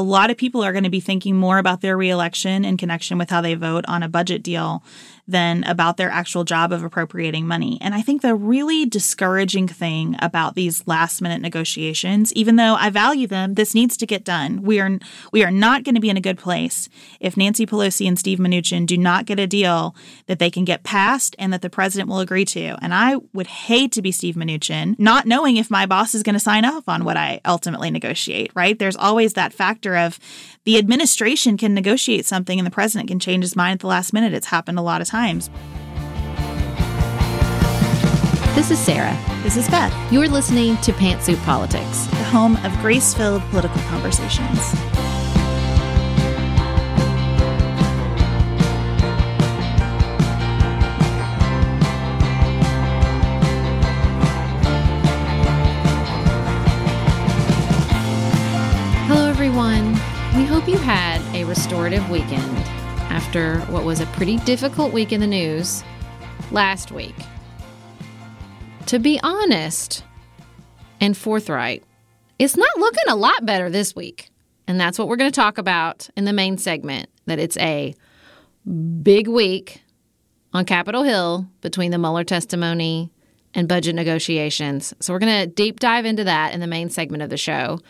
A lot of people are going to be thinking more about their reelection in connection with how they vote on a budget deal than about their actual job of appropriating money. And I think the really discouraging thing about these last minute negotiations, even though I value them, this needs to get done. We are we are not going to be in a good place if Nancy Pelosi and Steve Mnuchin do not get a deal that they can get passed and that the president will agree to. And I would hate to be Steve Mnuchin, not knowing if my boss is going to sign off on what I ultimately negotiate, right? There's always that factor of the administration can negotiate something and the president can change his mind at the last minute. It's happened a lot of times. This is Sarah. This is Beth. You're listening to Pantsuit Politics, the home of grace filled political conversations. Restorative weekend after what was a pretty difficult week in the news last week. To be honest and forthright, it's not looking a lot better this week. And that's what we're going to talk about in the main segment that it's a big week on Capitol Hill between the Mueller testimony and budget negotiations. So we're going to deep dive into that in the main segment of the show.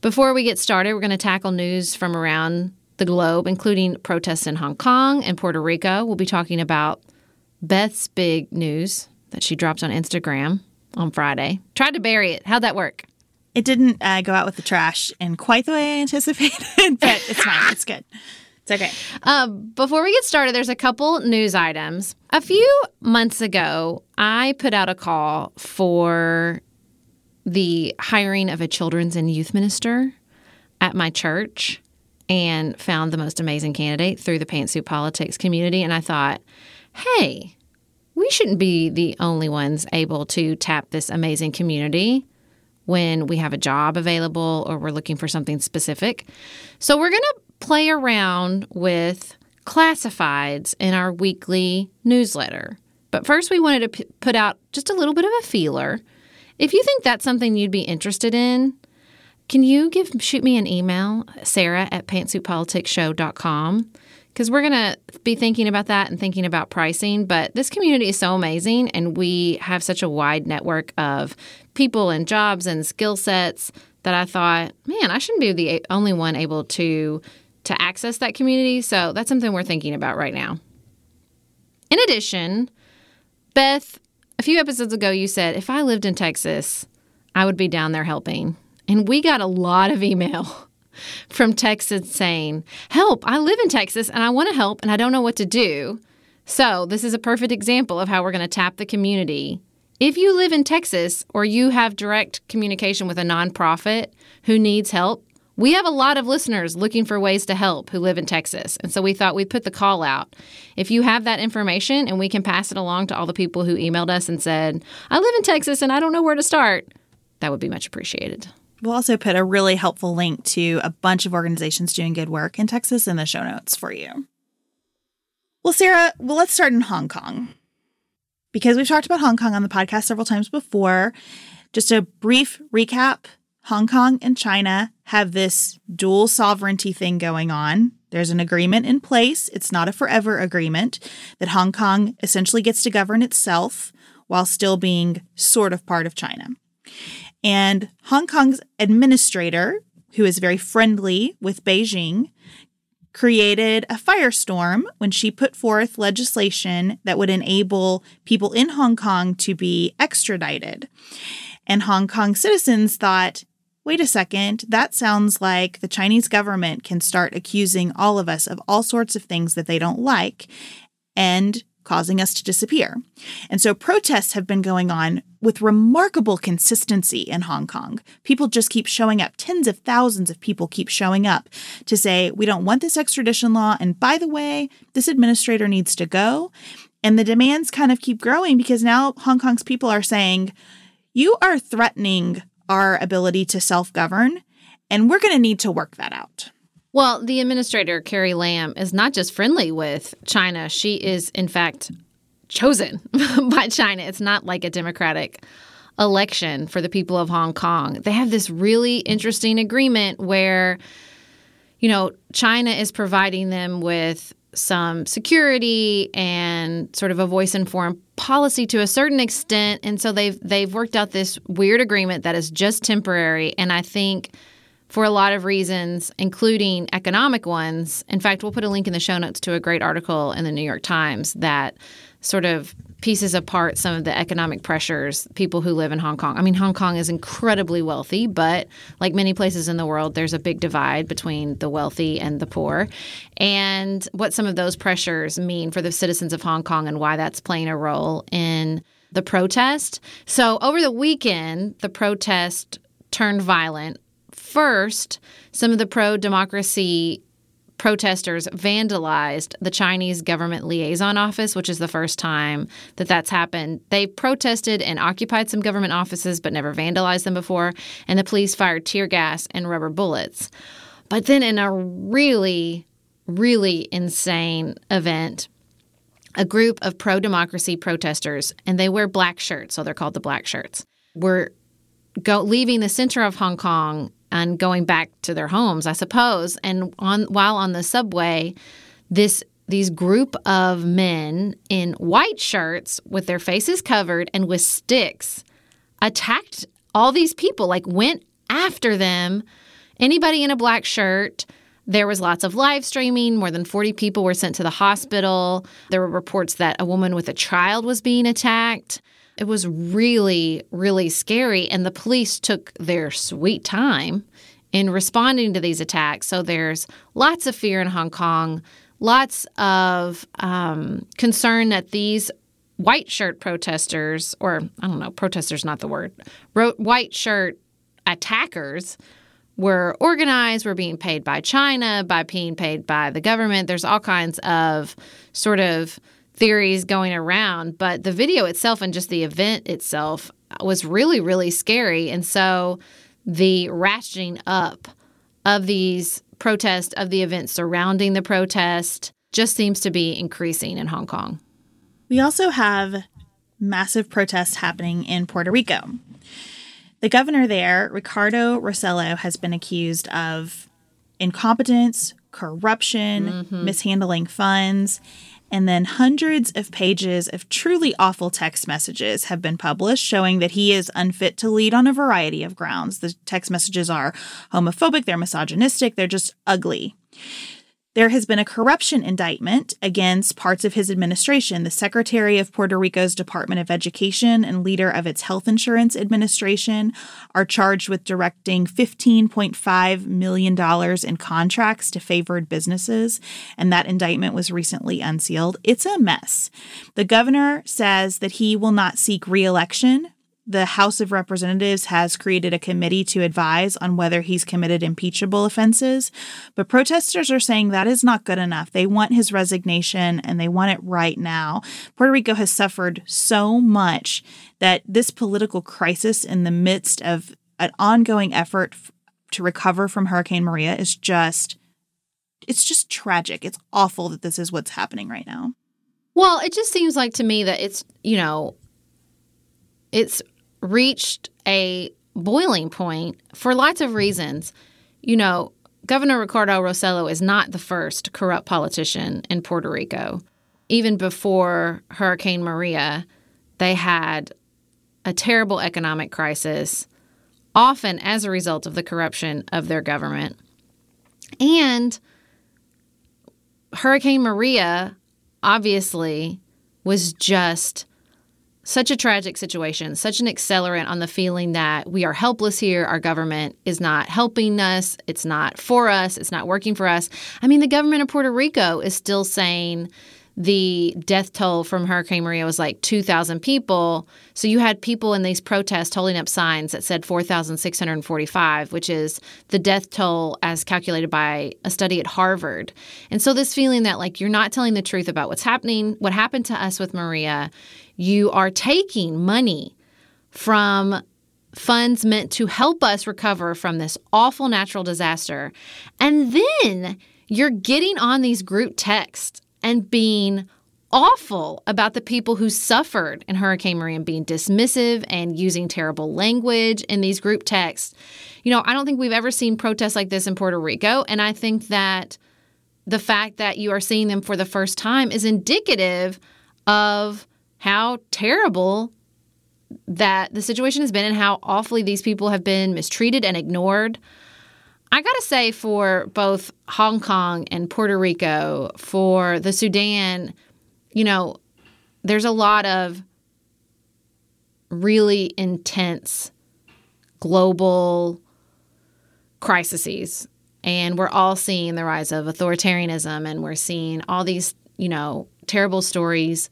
Before we get started, we're going to tackle news from around the globe, including protests in Hong Kong and Puerto Rico. We'll be talking about Beth's big news that she dropped on Instagram on Friday. Tried to bury it. How'd that work? It didn't uh, go out with the trash in quite the way I anticipated, but it's fine. It's good. It's okay. Uh, before we get started, there's a couple news items. A few months ago, I put out a call for the hiring of a children's and youth minister at my church and found the most amazing candidate through the pantsuit politics community. And I thought, hey, we shouldn't be the only ones able to tap this amazing community when we have a job available or we're looking for something specific. So we're going to play around with classifieds in our weekly newsletter. But first, we wanted to p- put out just a little bit of a feeler. If you think that's something you'd be interested in, can you give shoot me an email, Sarah at pantsuitpoliticsshow.com? Because we're going to be thinking about that and thinking about pricing. But this community is so amazing, and we have such a wide network of people and jobs and skill sets that I thought, man, I shouldn't be the only one able to to access that community. So that's something we're thinking about right now. In addition, Beth, a few episodes ago, you said if I lived in Texas, I would be down there helping. And we got a lot of email from Texas saying, Help, I live in Texas and I want to help and I don't know what to do. So, this is a perfect example of how we're going to tap the community. If you live in Texas or you have direct communication with a nonprofit who needs help, we have a lot of listeners looking for ways to help who live in Texas. And so we thought we'd put the call out. If you have that information and we can pass it along to all the people who emailed us and said, I live in Texas and I don't know where to start, that would be much appreciated. We'll also put a really helpful link to a bunch of organizations doing good work in Texas in the show notes for you. Well, Sarah, well, let's start in Hong Kong. Because we've talked about Hong Kong on the podcast several times before. Just a brief recap Hong Kong and China have this dual sovereignty thing going on. There's an agreement in place. It's not a forever agreement that Hong Kong essentially gets to govern itself while still being sort of part of China. And Hong Kong's administrator, who is very friendly with Beijing, created a firestorm when she put forth legislation that would enable people in Hong Kong to be extradited. And Hong Kong citizens thought, wait a second, that sounds like the Chinese government can start accusing all of us of all sorts of things that they don't like and causing us to disappear. And so protests have been going on with remarkable consistency in Hong Kong. People just keep showing up. Tens of thousands of people keep showing up to say, we don't want this extradition law. And by the way, this administrator needs to go. And the demands kind of keep growing because now Hong Kong's people are saying, you are threatening our ability to self govern. And we're going to need to work that out. Well, the administrator, Carrie Lam, is not just friendly with China, she is, in fact, chosen by China. It's not like a democratic election for the people of Hong Kong. They have this really interesting agreement where, you know, China is providing them with some security and sort of a voice in foreign policy to a certain extent and so they've they've worked out this weird agreement that is just temporary and I think for a lot of reasons including economic ones in fact we'll put a link in the show notes to a great article in the New York Times that sort of pieces apart some of the economic pressures people who live in Hong Kong. I mean, Hong Kong is incredibly wealthy, but like many places in the world, there's a big divide between the wealthy and the poor. And what some of those pressures mean for the citizens of Hong Kong and why that's playing a role in the protest. So, over the weekend, the protest turned violent. First, some of the pro democracy protesters vandalized the Chinese government liaison office, which is the first time that that's happened. They protested and occupied some government offices, but never vandalized them before, and the police fired tear gas and rubber bullets. But then, in a really, really insane event, a group of pro democracy protesters, and they wear black shirts, so they're called the black shirts, were go, leaving the center of Hong Kong and going back to their homes, I suppose. And on while on the subway, this these group of men in white shirts with their faces covered and with sticks attacked all these people, like went after them. Anybody in a black shirt. There was lots of live streaming. More than 40 people were sent to the hospital. There were reports that a woman with a child was being attacked. It was really, really scary. And the police took their sweet time in responding to these attacks. So there's lots of fear in Hong Kong, lots of um, concern that these white shirt protesters, or I don't know, protesters not the word, white shirt attackers were organized, were being paid by China, by being paid by the government. There's all kinds of sort of theories going around, but the video itself and just the event itself was really, really scary. And so the ratcheting up of these protests, of the events surrounding the protest, just seems to be increasing in Hong Kong. We also have massive protests happening in Puerto Rico. The governor there, Ricardo Rossello, has been accused of incompetence, corruption, mm-hmm. mishandling funds. And then hundreds of pages of truly awful text messages have been published showing that he is unfit to lead on a variety of grounds. The text messages are homophobic, they're misogynistic, they're just ugly. There has been a corruption indictment against parts of his administration. The Secretary of Puerto Rico's Department of Education and leader of its health insurance administration are charged with directing $15.5 million in contracts to favored businesses, and that indictment was recently unsealed. It's a mess. The governor says that he will not seek reelection the House of Representatives has created a committee to advise on whether he's committed impeachable offenses. But protesters are saying that is not good enough. They want his resignation and they want it right now. Puerto Rico has suffered so much that this political crisis in the midst of an ongoing effort f- to recover from Hurricane Maria is just it's just tragic. It's awful that this is what's happening right now. Well, it just seems like to me that it's, you know, it's reached a boiling point for lots of reasons. You know, Governor Ricardo Rossello is not the first corrupt politician in Puerto Rico. Even before Hurricane Maria, they had a terrible economic crisis, often as a result of the corruption of their government. And Hurricane Maria obviously was just such a tragic situation, such an accelerant on the feeling that we are helpless here. Our government is not helping us. It's not for us. It's not working for us. I mean, the government of Puerto Rico is still saying the death toll from Hurricane Maria was like 2,000 people. So you had people in these protests holding up signs that said 4,645, which is the death toll as calculated by a study at Harvard. And so this feeling that like you're not telling the truth about what's happening, what happened to us with Maria, you are taking money from funds meant to help us recover from this awful natural disaster. And then you're getting on these group texts and being awful about the people who suffered in Hurricane Maria and being dismissive and using terrible language in these group texts. You know, I don't think we've ever seen protests like this in Puerto Rico. And I think that the fact that you are seeing them for the first time is indicative of how terrible that the situation has been and how awfully these people have been mistreated and ignored. I got to say, for both Hong Kong and Puerto Rico, for the Sudan, you know, there's a lot of really intense global crises. And we're all seeing the rise of authoritarianism, and we're seeing all these, you know, terrible stories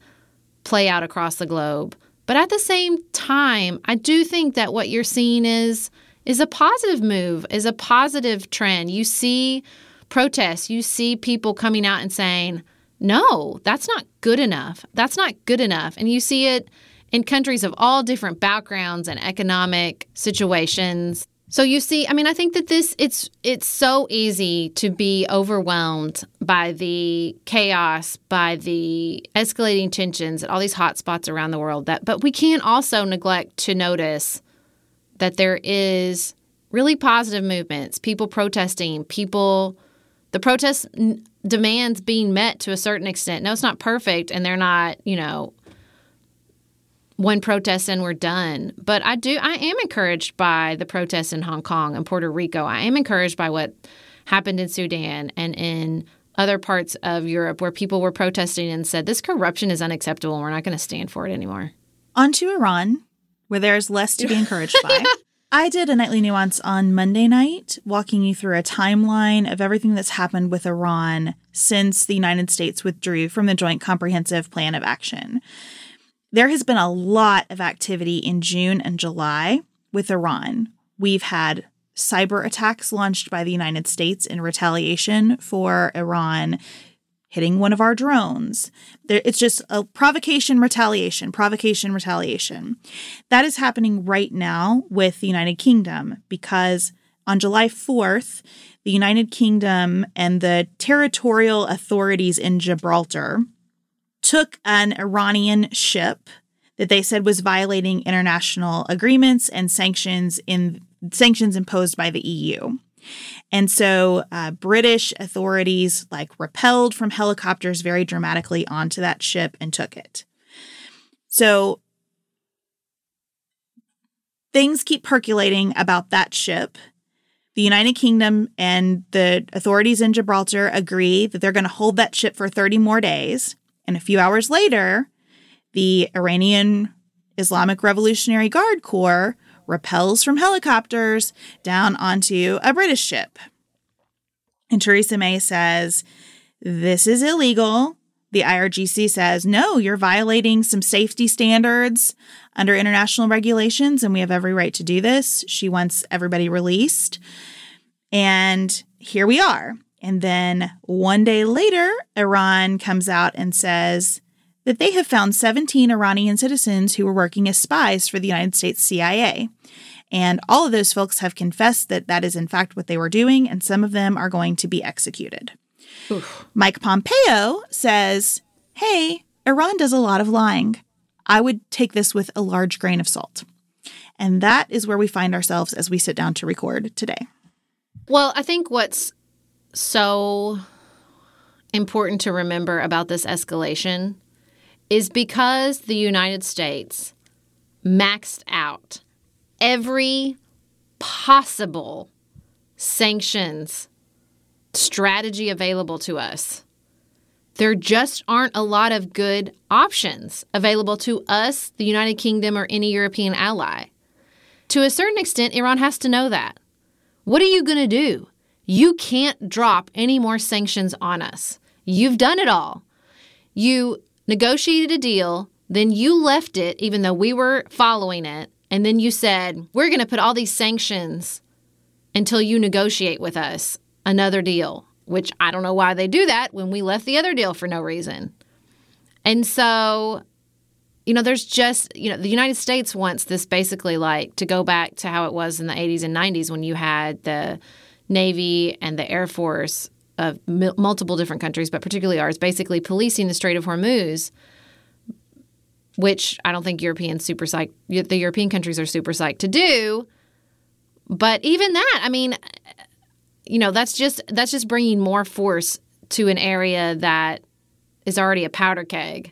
play out across the globe. But at the same time, I do think that what you're seeing is is a positive move, is a positive trend. You see protests, you see people coming out and saying, "No, that's not good enough. That's not good enough." And you see it in countries of all different backgrounds and economic situations. So you see, I mean, I think that this it's it's so easy to be overwhelmed by the chaos, by the escalating tensions at all these hot spots around the world that but we can't also neglect to notice that there is really positive movements, people protesting, people the protest n- demands being met to a certain extent. No, it's not perfect and they're not, you know, one protest and we're done. But I do I am encouraged by the protests in Hong Kong and Puerto Rico. I am encouraged by what happened in Sudan and in other parts of Europe where people were protesting and said this corruption is unacceptable and we're not going to stand for it anymore. On to Iran, where there's less to be encouraged by. I did a nightly nuance on Monday night, walking you through a timeline of everything that's happened with Iran since the United States withdrew from the Joint Comprehensive Plan of Action. There has been a lot of activity in June and July with Iran. We've had cyber attacks launched by the United States in retaliation for Iran hitting one of our drones. There, it's just a provocation, retaliation, provocation, retaliation. That is happening right now with the United Kingdom because on July 4th, the United Kingdom and the territorial authorities in Gibraltar took an Iranian ship that they said was violating international agreements and sanctions in sanctions imposed by the EU. And so uh, British authorities like repelled from helicopters very dramatically onto that ship and took it. So things keep percolating about that ship. The United Kingdom and the authorities in Gibraltar agree that they're going to hold that ship for 30 more days. And a few hours later, the Iranian Islamic Revolutionary Guard Corps repels from helicopters down onto a British ship. And Theresa May says, This is illegal. The IRGC says, No, you're violating some safety standards under international regulations, and we have every right to do this. She wants everybody released. And here we are. And then one day later, Iran comes out and says that they have found 17 Iranian citizens who were working as spies for the United States CIA. And all of those folks have confessed that that is, in fact, what they were doing, and some of them are going to be executed. Oof. Mike Pompeo says, Hey, Iran does a lot of lying. I would take this with a large grain of salt. And that is where we find ourselves as we sit down to record today. Well, I think what's so important to remember about this escalation is because the United States maxed out every possible sanctions strategy available to us. There just aren't a lot of good options available to us, the United Kingdom, or any European ally. To a certain extent, Iran has to know that. What are you going to do? You can't drop any more sanctions on us. You've done it all. You negotiated a deal, then you left it, even though we were following it, and then you said, We're going to put all these sanctions until you negotiate with us another deal, which I don't know why they do that when we left the other deal for no reason. And so, you know, there's just, you know, the United States wants this basically like to go back to how it was in the 80s and 90s when you had the Navy and the Air Force of multiple different countries, but particularly ours, basically policing the Strait of Hormuz which I don't think European super psyched, the European countries are super psyched to do. But even that, I mean, you know, that's just that's just bringing more force to an area that is already a powder keg.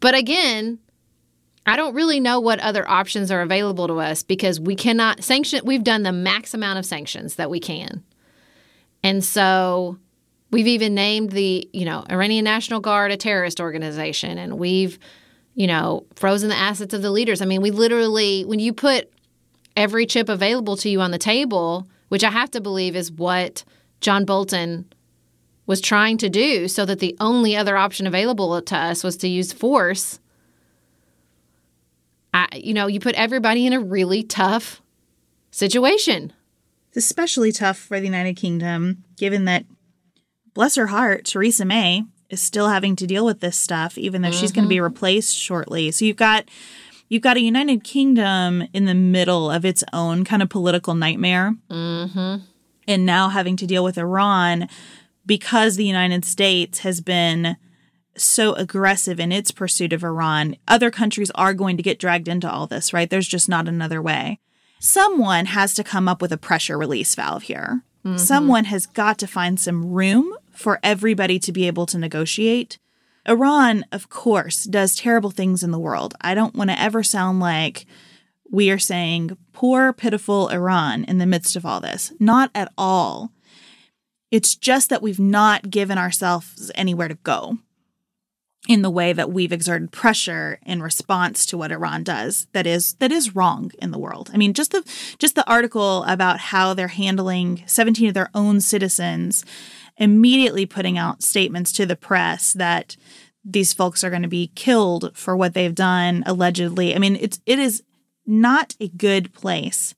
But again, I don't really know what other options are available to us because we cannot sanction. We've done the max amount of sanctions that we can, and so we've even named the you know Iranian National Guard a terrorist organization, and we've you know, frozen the assets of the leaders. I mean, we literally, when you put every chip available to you on the table, which I have to believe is what John Bolton was trying to do, so that the only other option available to us was to use force. I, you know, you put everybody in a really tough situation. It's especially tough for the United Kingdom, given that, bless her heart, Theresa May is still having to deal with this stuff, even though mm-hmm. she's going to be replaced shortly. So you've got you've got a United Kingdom in the middle of its own kind of political nightmare, mm-hmm. and now having to deal with Iran because the United States has been so aggressive in its pursuit of Iran. Other countries are going to get dragged into all this, right? There's just not another way. Someone has to come up with a pressure release valve here. Mm-hmm. Someone has got to find some room for everybody to be able to negotiate. Iran, of course, does terrible things in the world. I don't want to ever sound like we are saying poor, pitiful Iran in the midst of all this. Not at all. It's just that we've not given ourselves anywhere to go in the way that we've exerted pressure in response to what Iran does that is that is wrong in the world. I mean just the just the article about how they're handling 17 of their own citizens immediately putting out statements to the press that these folks are going to be killed for what they've done allegedly. I mean, it's it is not a good place.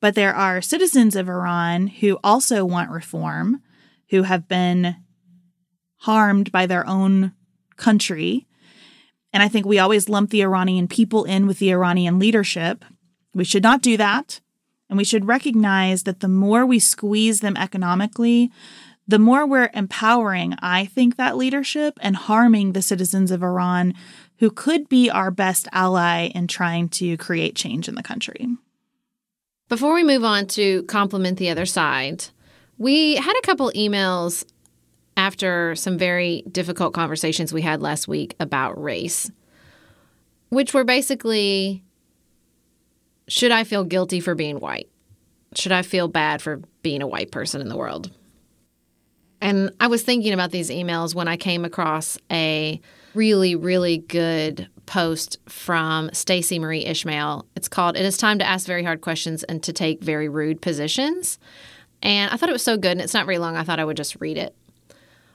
But there are citizens of Iran who also want reform, who have been harmed by their own country. And I think we always lump the Iranian people in with the Iranian leadership. We should not do that. And we should recognize that the more we squeeze them economically, the more we're empowering, I think, that leadership and harming the citizens of Iran who could be our best ally in trying to create change in the country. Before we move on to compliment the other side, we had a couple emails after some very difficult conversations we had last week about race, which were basically should I feel guilty for being white? Should I feel bad for being a white person in the world? And I was thinking about these emails when I came across a really, really good post from Stacy Marie Ishmael. It's called It is Time to Ask Very Hard Questions and to Take Very Rude Positions. And I thought it was so good, and it's not very long. I thought I would just read it.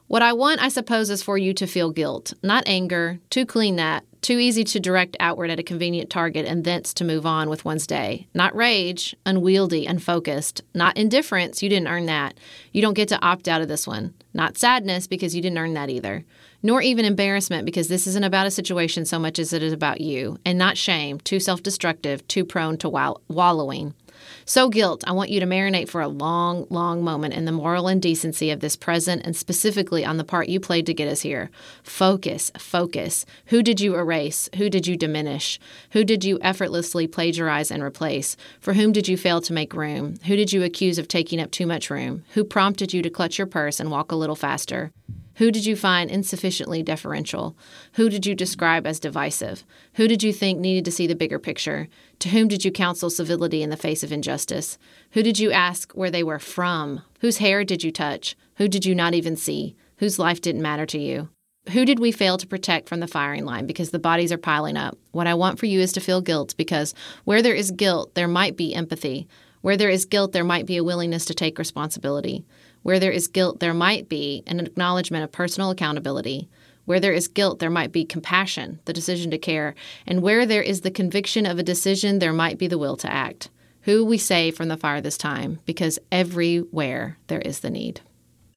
What I want, I suppose, is for you to feel guilt, not anger, too clean that, too easy to direct outward at a convenient target and thence to move on with one's day. Not rage, unwieldy, unfocused. Not indifference, you didn't earn that. You don't get to opt out of this one. Not sadness, because you didn't earn that either. Nor even embarrassment, because this isn't about a situation so much as it is about you. And not shame, too self destructive, too prone to wallowing. So, guilt, I want you to marinate for a long, long moment in the moral indecency of this present and specifically on the part you played to get us here. Focus, focus. Who did you erase? Who did you diminish? Who did you effortlessly plagiarize and replace? For whom did you fail to make room? Who did you accuse of taking up too much room? Who prompted you to clutch your purse and walk a little faster? Who did you find insufficiently deferential? Who did you describe as divisive? Who did you think needed to see the bigger picture? To whom did you counsel civility in the face of injustice? Who did you ask where they were from? Whose hair did you touch? Who did you not even see? Whose life didn't matter to you? Who did we fail to protect from the firing line because the bodies are piling up? What I want for you is to feel guilt because where there is guilt, there might be empathy. Where there is guilt, there might be a willingness to take responsibility. Where there is guilt, there might be an acknowledgement of personal accountability. Where there is guilt, there might be compassion, the decision to care. And where there is the conviction of a decision, there might be the will to act. Who we save from the fire this time, because everywhere there is the need.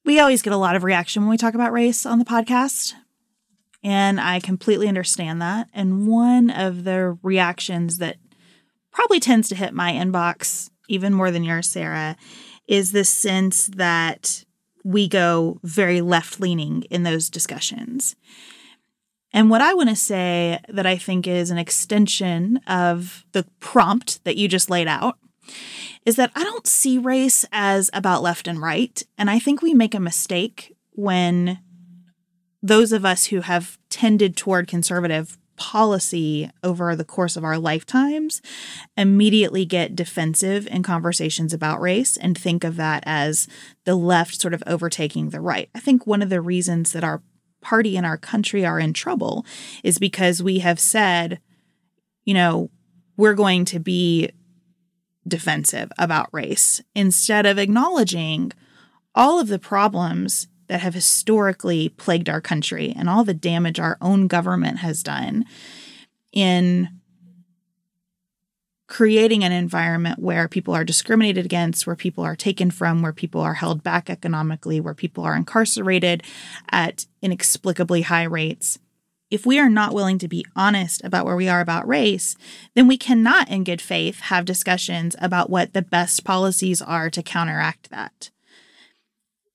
We always get a lot of reaction when we talk about race on the podcast. And I completely understand that. And one of the reactions that probably tends to hit my inbox even more than yours, Sarah, is this sense that we go very left leaning in those discussions. And what I want to say that I think is an extension of the prompt that you just laid out is that I don't see race as about left and right. And I think we make a mistake when those of us who have tended toward conservative policy over the course of our lifetimes immediately get defensive in conversations about race and think of that as the left sort of overtaking the right. I think one of the reasons that our party and our country are in trouble is because we have said, you know, we're going to be defensive about race instead of acknowledging all of the problems that have historically plagued our country and all the damage our own government has done in creating an environment where people are discriminated against, where people are taken from, where people are held back economically, where people are incarcerated at inexplicably high rates. If we are not willing to be honest about where we are about race, then we cannot, in good faith, have discussions about what the best policies are to counteract that.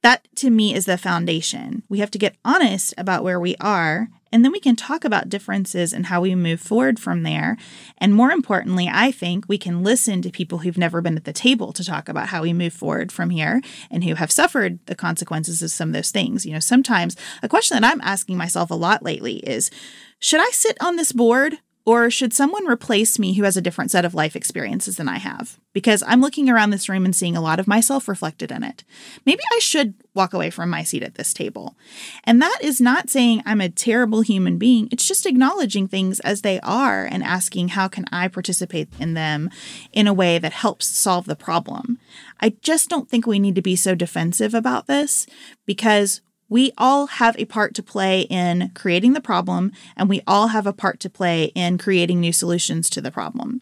That to me is the foundation. We have to get honest about where we are, and then we can talk about differences and how we move forward from there. And more importantly, I think we can listen to people who've never been at the table to talk about how we move forward from here and who have suffered the consequences of some of those things. You know, sometimes a question that I'm asking myself a lot lately is should I sit on this board or should someone replace me who has a different set of life experiences than I have? Because I'm looking around this room and seeing a lot of myself reflected in it. Maybe I should walk away from my seat at this table. And that is not saying I'm a terrible human being. It's just acknowledging things as they are and asking how can I participate in them in a way that helps solve the problem. I just don't think we need to be so defensive about this because we all have a part to play in creating the problem, and we all have a part to play in creating new solutions to the problem.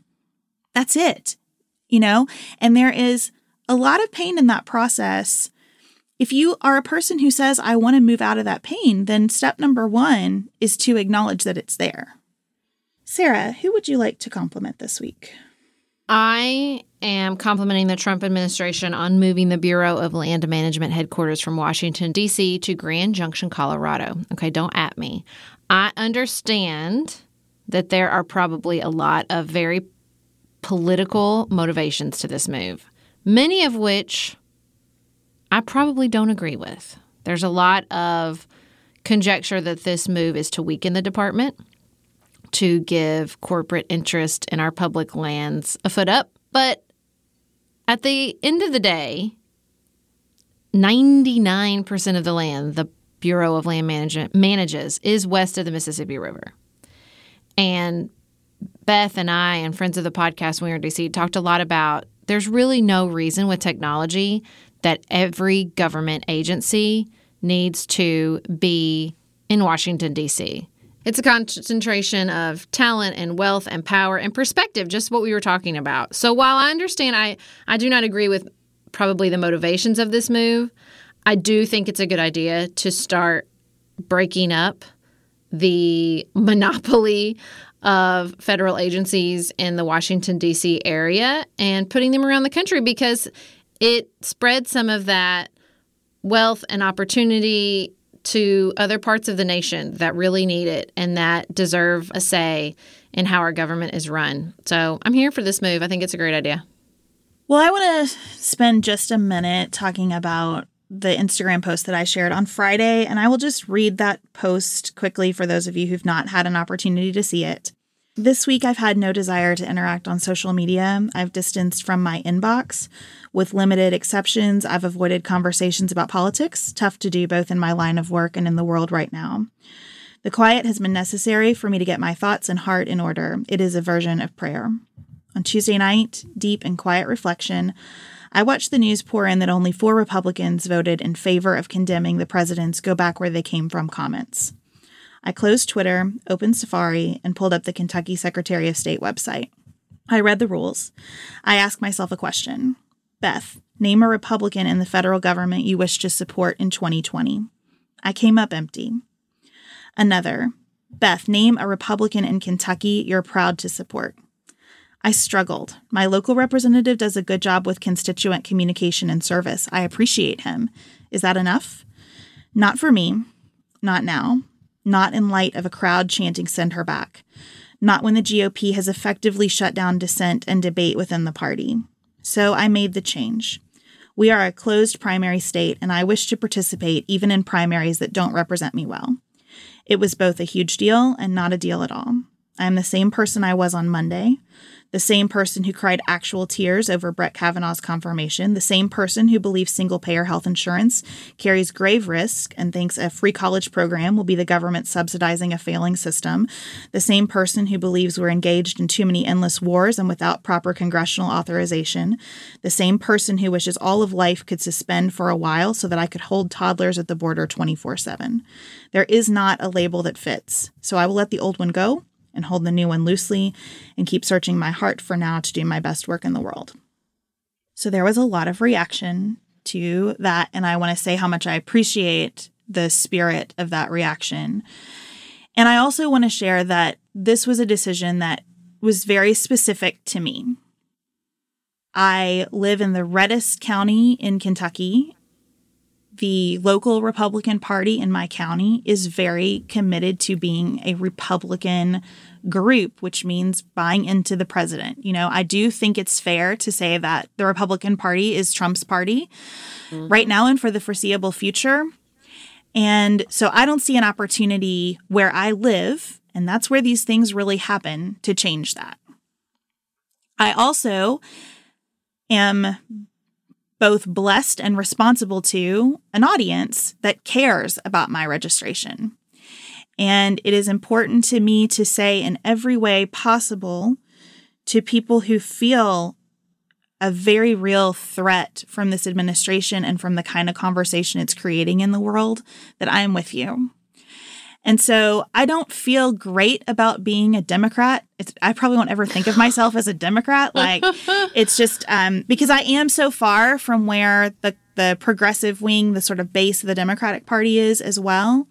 That's it, you know? And there is a lot of pain in that process. If you are a person who says, I want to move out of that pain, then step number one is to acknowledge that it's there. Sarah, who would you like to compliment this week? I am complimenting the Trump administration on moving the Bureau of Land Management headquarters from Washington, D.C. to Grand Junction, Colorado. Okay, don't at me. I understand that there are probably a lot of very political motivations to this move, many of which I probably don't agree with. There's a lot of conjecture that this move is to weaken the department, to give corporate interest in our public lands a foot up. But at the end of the day, 99% of the land the Bureau of Land Management manages is west of the Mississippi River. And Beth and I and friends of the podcast we were in DC talked a lot about there's really no reason with technology that every government agency needs to be in Washington, D.C. It's a concentration of talent and wealth and power and perspective, just what we were talking about. So while I understand I, I do not agree with probably the motivations of this move, I do think it's a good idea to start breaking up the monopoly of federal agencies in the Washington, D.C. area and putting them around the country because it spreads some of that wealth and opportunity to other parts of the nation that really need it and that deserve a say in how our government is run. So I'm here for this move. I think it's a great idea. Well, I want to spend just a minute talking about the Instagram post that I shared on Friday, and I will just read that post quickly for those of you who've not had an opportunity to see it. This week, I've had no desire to interact on social media. I've distanced from my inbox. With limited exceptions, I've avoided conversations about politics, tough to do both in my line of work and in the world right now. The quiet has been necessary for me to get my thoughts and heart in order. It is a version of prayer. On Tuesday night, deep and quiet reflection, I watched the news pour in that only four Republicans voted in favor of condemning the president's go back where they came from comments. I closed Twitter, opened Safari, and pulled up the Kentucky Secretary of State website. I read the rules. I asked myself a question Beth, name a Republican in the federal government you wish to support in 2020. I came up empty. Another, Beth, name a Republican in Kentucky you're proud to support. I struggled. My local representative does a good job with constituent communication and service. I appreciate him. Is that enough? Not for me. Not now not in light of a crowd chanting send her back, not when the GOP has effectively shut down dissent and debate within the party. So I made the change. We are a closed primary state, and I wish to participate even in primaries that don't represent me well. It was both a huge deal and not a deal at all. I am the same person I was on Monday, the same person who cried actual tears over Brett Kavanaugh's confirmation, the same person who believes single payer health insurance carries grave risk and thinks a free college program will be the government subsidizing a failing system, the same person who believes we're engaged in too many endless wars and without proper congressional authorization, the same person who wishes all of life could suspend for a while so that I could hold toddlers at the border 24 7. There is not a label that fits, so I will let the old one go and hold the new one loosely and keep searching my heart for now to do my best work in the world. So there was a lot of reaction to that. And I want to say how much I appreciate the spirit of that reaction. And I also want to share that this was a decision that was very specific to me. I live in the reddest county in Kentucky, the local Republican Party in my county is very committed to being a Republican group, which means buying into the president. You know, I do think it's fair to say that the Republican Party is Trump's party mm-hmm. right now and for the foreseeable future. And so I don't see an opportunity where I live, and that's where these things really happen, to change that. I also am both blessed and responsible to an audience that cares about my registration. And it is important to me to say in every way possible to people who feel a very real threat from this administration and from the kind of conversation it's creating in the world that I am with you. And so I don't feel great about being a Democrat. It's, I probably won't ever think of myself as a Democrat. Like it's just um, because I am so far from where the the progressive wing, the sort of base of the Democratic Party is as well.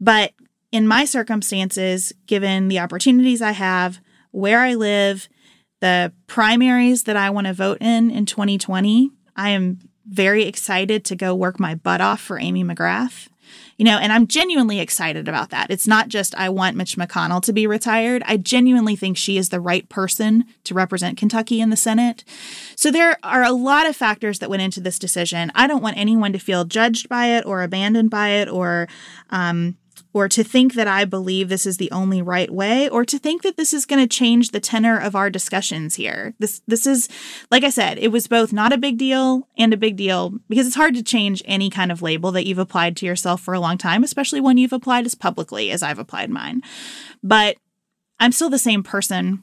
But in my circumstances, given the opportunities I have, where I live, the primaries that I want to vote in in 2020, I am very excited to go work my butt off for Amy McGrath. You know, and I'm genuinely excited about that. It's not just I want Mitch McConnell to be retired. I genuinely think she is the right person to represent Kentucky in the Senate. So there are a lot of factors that went into this decision. I don't want anyone to feel judged by it or abandoned by it or um, or to think that I believe this is the only right way, or to think that this is going to change the tenor of our discussions here. This this is like I said, it was both not a big deal and a big deal because it's hard to change any kind of label that you've applied to yourself for a long time, especially when you've applied as publicly as I've applied mine. But I'm still the same person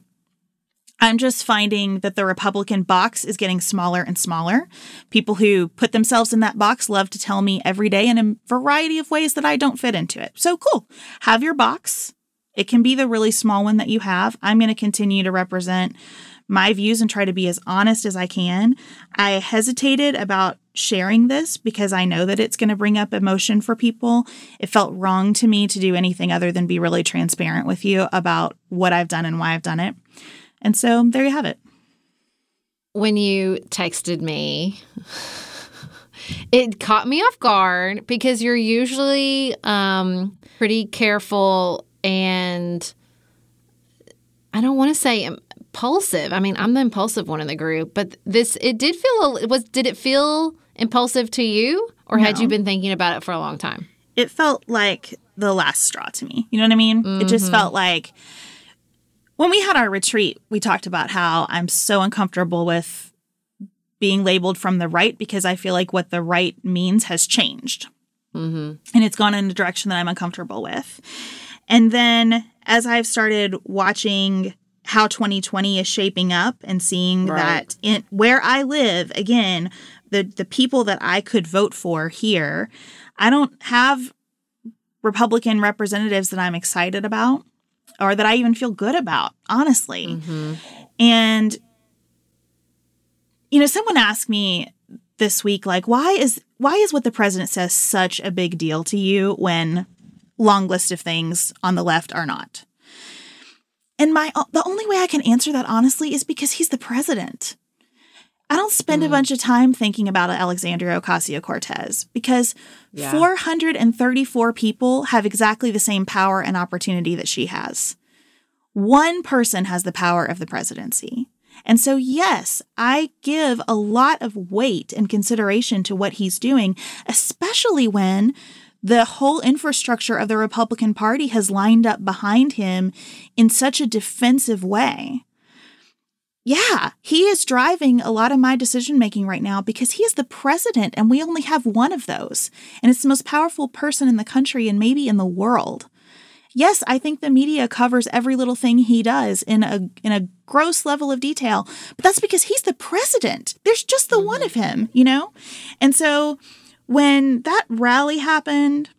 I'm just finding that the Republican box is getting smaller and smaller. People who put themselves in that box love to tell me every day in a variety of ways that I don't fit into it. So cool. Have your box. It can be the really small one that you have. I'm going to continue to represent my views and try to be as honest as I can. I hesitated about sharing this because I know that it's going to bring up emotion for people. It felt wrong to me to do anything other than be really transparent with you about what I've done and why I've done it. And so there you have it. When you texted me, it caught me off guard because you're usually um, pretty careful and I don't want to say impulsive. I mean, I'm the impulsive one in the group, but this it did feel it was did it feel impulsive to you or no. had you been thinking about it for a long time? It felt like the last straw to me. You know what I mean? Mm-hmm. It just mm-hmm. felt like when we had our retreat, we talked about how I'm so uncomfortable with being labeled from the right because I feel like what the right means has changed. Mm-hmm. And it's gone in a direction that I'm uncomfortable with. And then as I've started watching how 2020 is shaping up and seeing right. that in where I live, again, the the people that I could vote for here, I don't have Republican representatives that I'm excited about or that I even feel good about, honestly. Mm-hmm. And, you know, someone asked me this week, like, why is why is what the president says such a big deal to you when long list of things on the left are not? And my the only way I can answer that honestly is because he's the president. I don't spend mm. a bunch of time thinking about Alexandria Ocasio Cortez because yeah. 434 people have exactly the same power and opportunity that she has. One person has the power of the presidency. And so, yes, I give a lot of weight and consideration to what he's doing, especially when the whole infrastructure of the Republican Party has lined up behind him in such a defensive way yeah, he is driving a lot of my decision making right now because he is the president and we only have one of those. And it's the most powerful person in the country and maybe in the world. Yes, I think the media covers every little thing he does in a in a gross level of detail, but that's because he's the president. There's just the one of him, you know? And so when that rally happened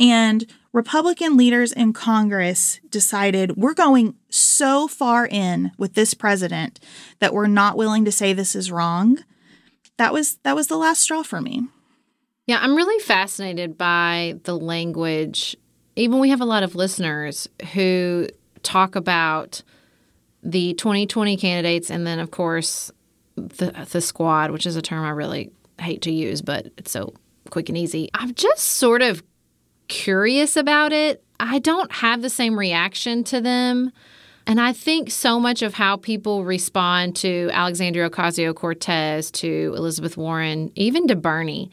and Republican leaders in Congress decided we're going so far in with this president that we're not willing to say this is wrong. That was that was the last straw for me. Yeah, I'm really fascinated by the language. Even we have a lot of listeners who talk about the 2020 candidates and then of course the the squad, which is a term I really hate to use, but it's so quick and easy. I've just sort of curious about it. I don't have the same reaction to them. And I think so much of how people respond to Alexandria Ocasio Cortez, to Elizabeth Warren, even to Bernie,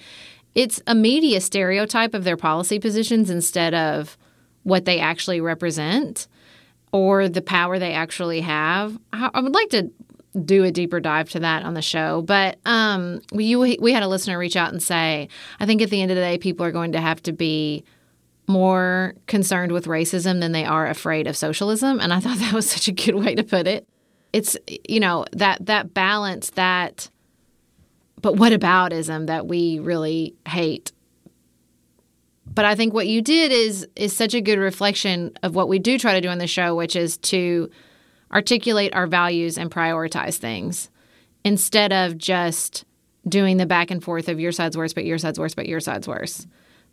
it's a media stereotype of their policy positions instead of what they actually represent or the power they actually have. I would like to do a deeper dive to that on the show. But um, we we had a listener reach out and say, I think at the end of the day, people are going to have to be more concerned with racism than they are afraid of socialism and i thought that was such a good way to put it. It's you know that that balance that but what aboutism that we really hate. But i think what you did is is such a good reflection of what we do try to do on the show which is to articulate our values and prioritize things instead of just doing the back and forth of your side's worse but your side's worse but your side's worse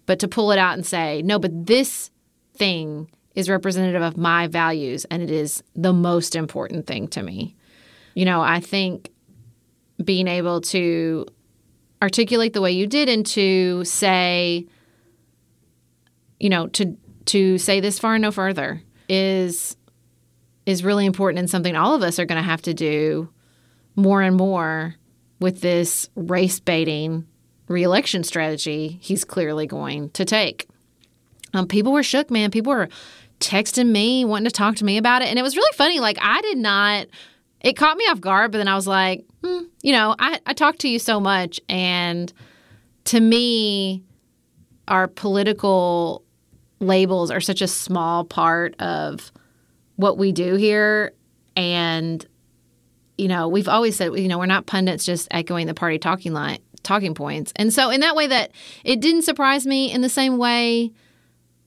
but to pull it out and say, no, but this thing is representative of my values and it is the most important thing to me. You know, I think being able to articulate the way you did and to say, you know, to to say this far and no further is is really important and something all of us are going to have to do more and more with this race baiting reelection strategy he's clearly going to take. Um, people were shook, man. People were texting me, wanting to talk to me about it. And it was really funny. Like, I did not, it caught me off guard, but then I was like, hmm, you know, I, I talk to you so much. And to me, our political labels are such a small part of what we do here. And, you know, we've always said, you know, we're not pundits just echoing the party talking line, talking points. And so, in that way, that it didn't surprise me in the same way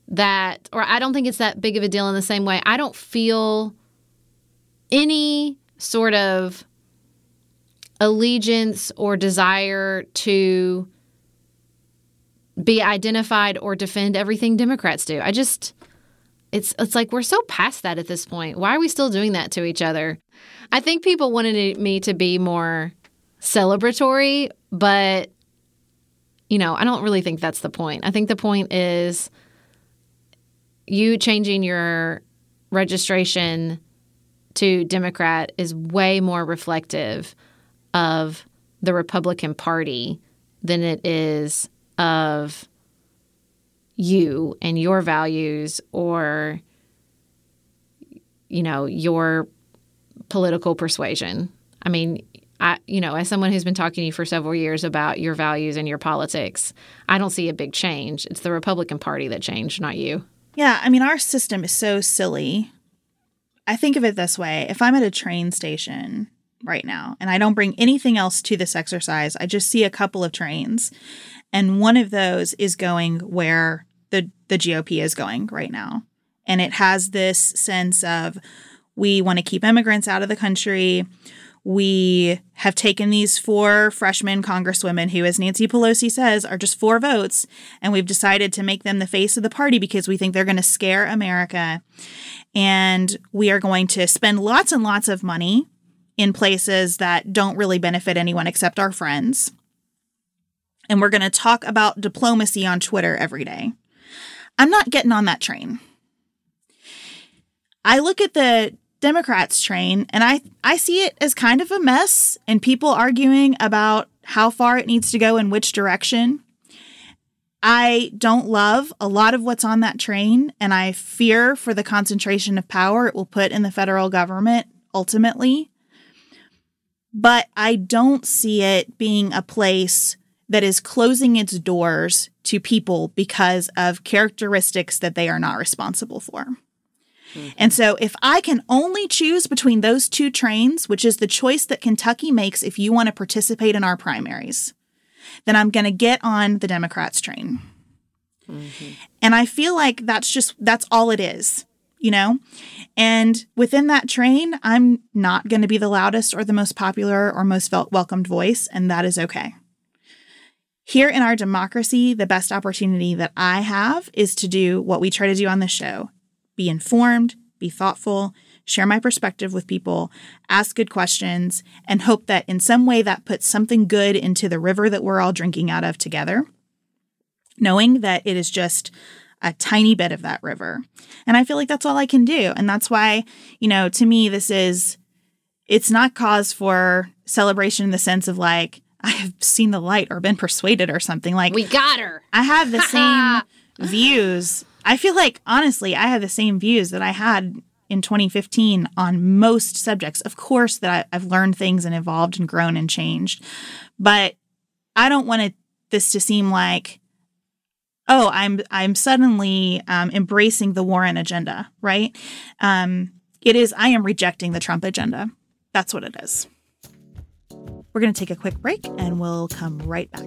that, or I don't think it's that big of a deal in the same way. I don't feel any sort of allegiance or desire to be identified or defend everything Democrats do. I just it's it's like we're so past that at this point. Why are we still doing that to each other? I think people wanted me to be more celebratory, but you know, I don't really think that's the point. I think the point is you changing your registration to Democrat is way more reflective of the Republican Party than it is of you and your values or you know your political persuasion i mean i you know as someone who's been talking to you for several years about your values and your politics i don't see a big change it's the republican party that changed not you yeah i mean our system is so silly i think of it this way if i'm at a train station right now and i don't bring anything else to this exercise i just see a couple of trains and one of those is going where the the GOP is going right now. And it has this sense of we want to keep immigrants out of the country. We have taken these four freshman congresswomen who, as Nancy Pelosi says, are just four votes, and we've decided to make them the face of the party because we think they're going to scare America. And we are going to spend lots and lots of money in places that don't really benefit anyone except our friends and we're going to talk about diplomacy on Twitter every day. I'm not getting on that train. I look at the Democrats train and I I see it as kind of a mess and people arguing about how far it needs to go in which direction. I don't love a lot of what's on that train and I fear for the concentration of power it will put in the federal government ultimately. But I don't see it being a place that is closing its doors to people because of characteristics that they are not responsible for. Mm-hmm. And so, if I can only choose between those two trains, which is the choice that Kentucky makes if you want to participate in our primaries, then I'm going to get on the Democrats train. Mm-hmm. And I feel like that's just, that's all it is, you know? And within that train, I'm not going to be the loudest or the most popular or most felt welcomed voice, and that is okay. Here in our democracy, the best opportunity that I have is to do what we try to do on the show be informed, be thoughtful, share my perspective with people, ask good questions, and hope that in some way that puts something good into the river that we're all drinking out of together, knowing that it is just a tiny bit of that river. And I feel like that's all I can do. And that's why, you know, to me, this is, it's not cause for celebration in the sense of like, I have seen the light or been persuaded or something. Like we got her. I have the same views. I feel like honestly, I have the same views that I had in 2015 on most subjects. Of course, that I, have learned things and evolved and grown and changed, but I don't want it, this to seem like, oh, I'm I'm suddenly um, embracing the Warren agenda, right? Um, it is. I am rejecting the Trump agenda. That's what it is. We're going to take a quick break and we'll come right back.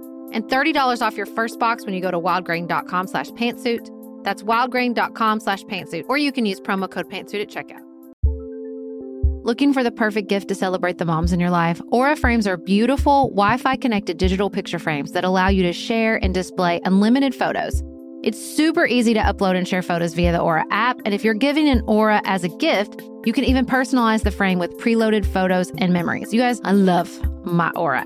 and $30 off your first box when you go to wildgrain.com slash pantsuit. That's wildgrain.com slash pantsuit, or you can use promo code pantsuit at checkout. Looking for the perfect gift to celebrate the moms in your life? Aura frames are beautiful, Wi Fi connected digital picture frames that allow you to share and display unlimited photos. It's super easy to upload and share photos via the Aura app, and if you're giving an Aura as a gift, you can even personalize the frame with preloaded photos and memories. You guys, I love my Aura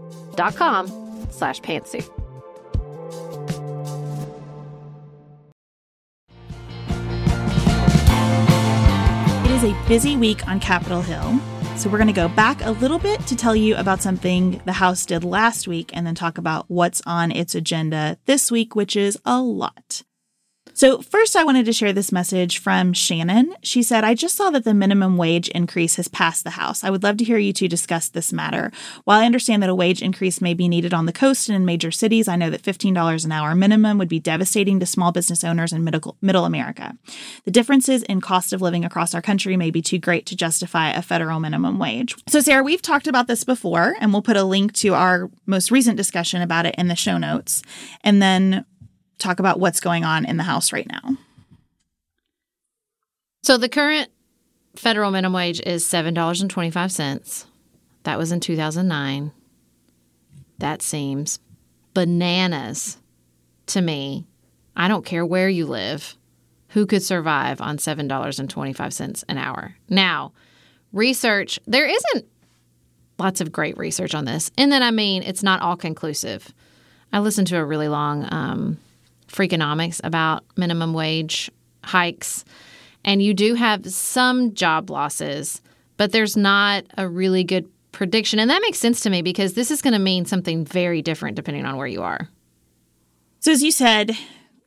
com slash pantsuit. It is a busy week on Capitol Hill. So, we're going to go back a little bit to tell you about something the House did last week and then talk about what's on its agenda this week, which is a lot. So, first, I wanted to share this message from Shannon. She said, I just saw that the minimum wage increase has passed the House. I would love to hear you two discuss this matter. While I understand that a wage increase may be needed on the coast and in major cities, I know that $15 an hour minimum would be devastating to small business owners in middle, middle America. The differences in cost of living across our country may be too great to justify a federal minimum wage. So, Sarah, we've talked about this before, and we'll put a link to our most recent discussion about it in the show notes. And then talk about what's going on in the House right now. So the current federal minimum wage is $7.25. That was in 2009. That seems bananas to me. I don't care where you live. Who could survive on $7.25 an hour? Now, research, there isn't lots of great research on this. And then, I mean, it's not all conclusive. I listened to a really long um, Freakonomics about minimum wage hikes. And you do have some job losses, but there's not a really good prediction. And that makes sense to me because this is going to mean something very different depending on where you are. So, as you said,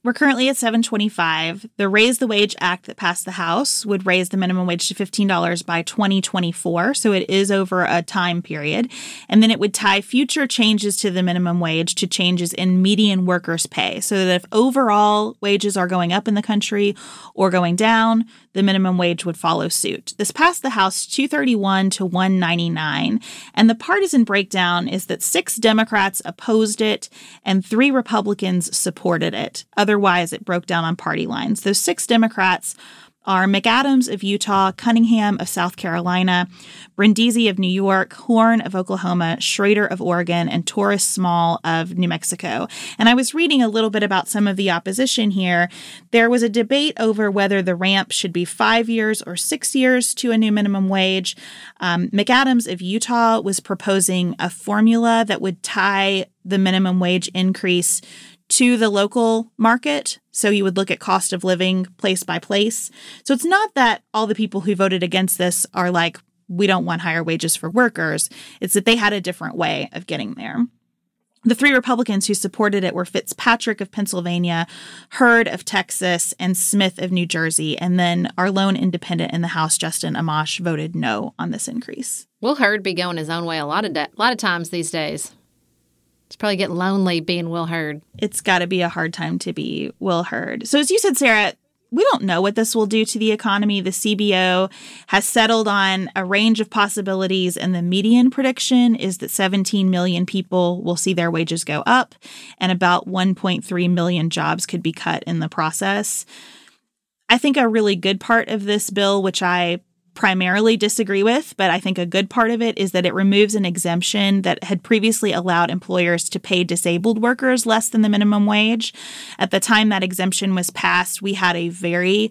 we're currently at 725. The Raise the Wage Act that passed the House would raise the minimum wage to $15 by 2024. So it is over a time period. And then it would tie future changes to the minimum wage to changes in median workers' pay. So that if overall wages are going up in the country or going down, the minimum wage would follow suit. This passed the House 231 to 199, and the partisan breakdown is that six Democrats opposed it and three Republicans supported it. Otherwise, it broke down on party lines. Those six Democrats are McAdams of Utah, Cunningham of South Carolina, Brindisi of New York, Horn of Oklahoma, Schrader of Oregon, and Torres Small of New Mexico. And I was reading a little bit about some of the opposition here. There was a debate over whether the ramp should be five years or six years to a new minimum wage. Um, McAdams of Utah was proposing a formula that would tie the minimum wage increase to the local market. So you would look at cost of living place by place. So it's not that all the people who voted against this are like, we don't want higher wages for workers. It's that they had a different way of getting there. The three Republicans who supported it were Fitzpatrick of Pennsylvania, Hurd of Texas, and Smith of New Jersey. And then our lone independent in the House, Justin Amash, voted no on this increase. Will Hurd be going his own way a lot of de- a lot of times these days? It's probably getting lonely being Will Hurd. It's got to be a hard time to be Will Hurd. So, as you said, Sarah, we don't know what this will do to the economy. The CBO has settled on a range of possibilities, and the median prediction is that 17 million people will see their wages go up, and about 1.3 million jobs could be cut in the process. I think a really good part of this bill, which I primarily disagree with, but I think a good part of it is that it removes an exemption that had previously allowed employers to pay disabled workers less than the minimum wage. At the time that exemption was passed, we had a very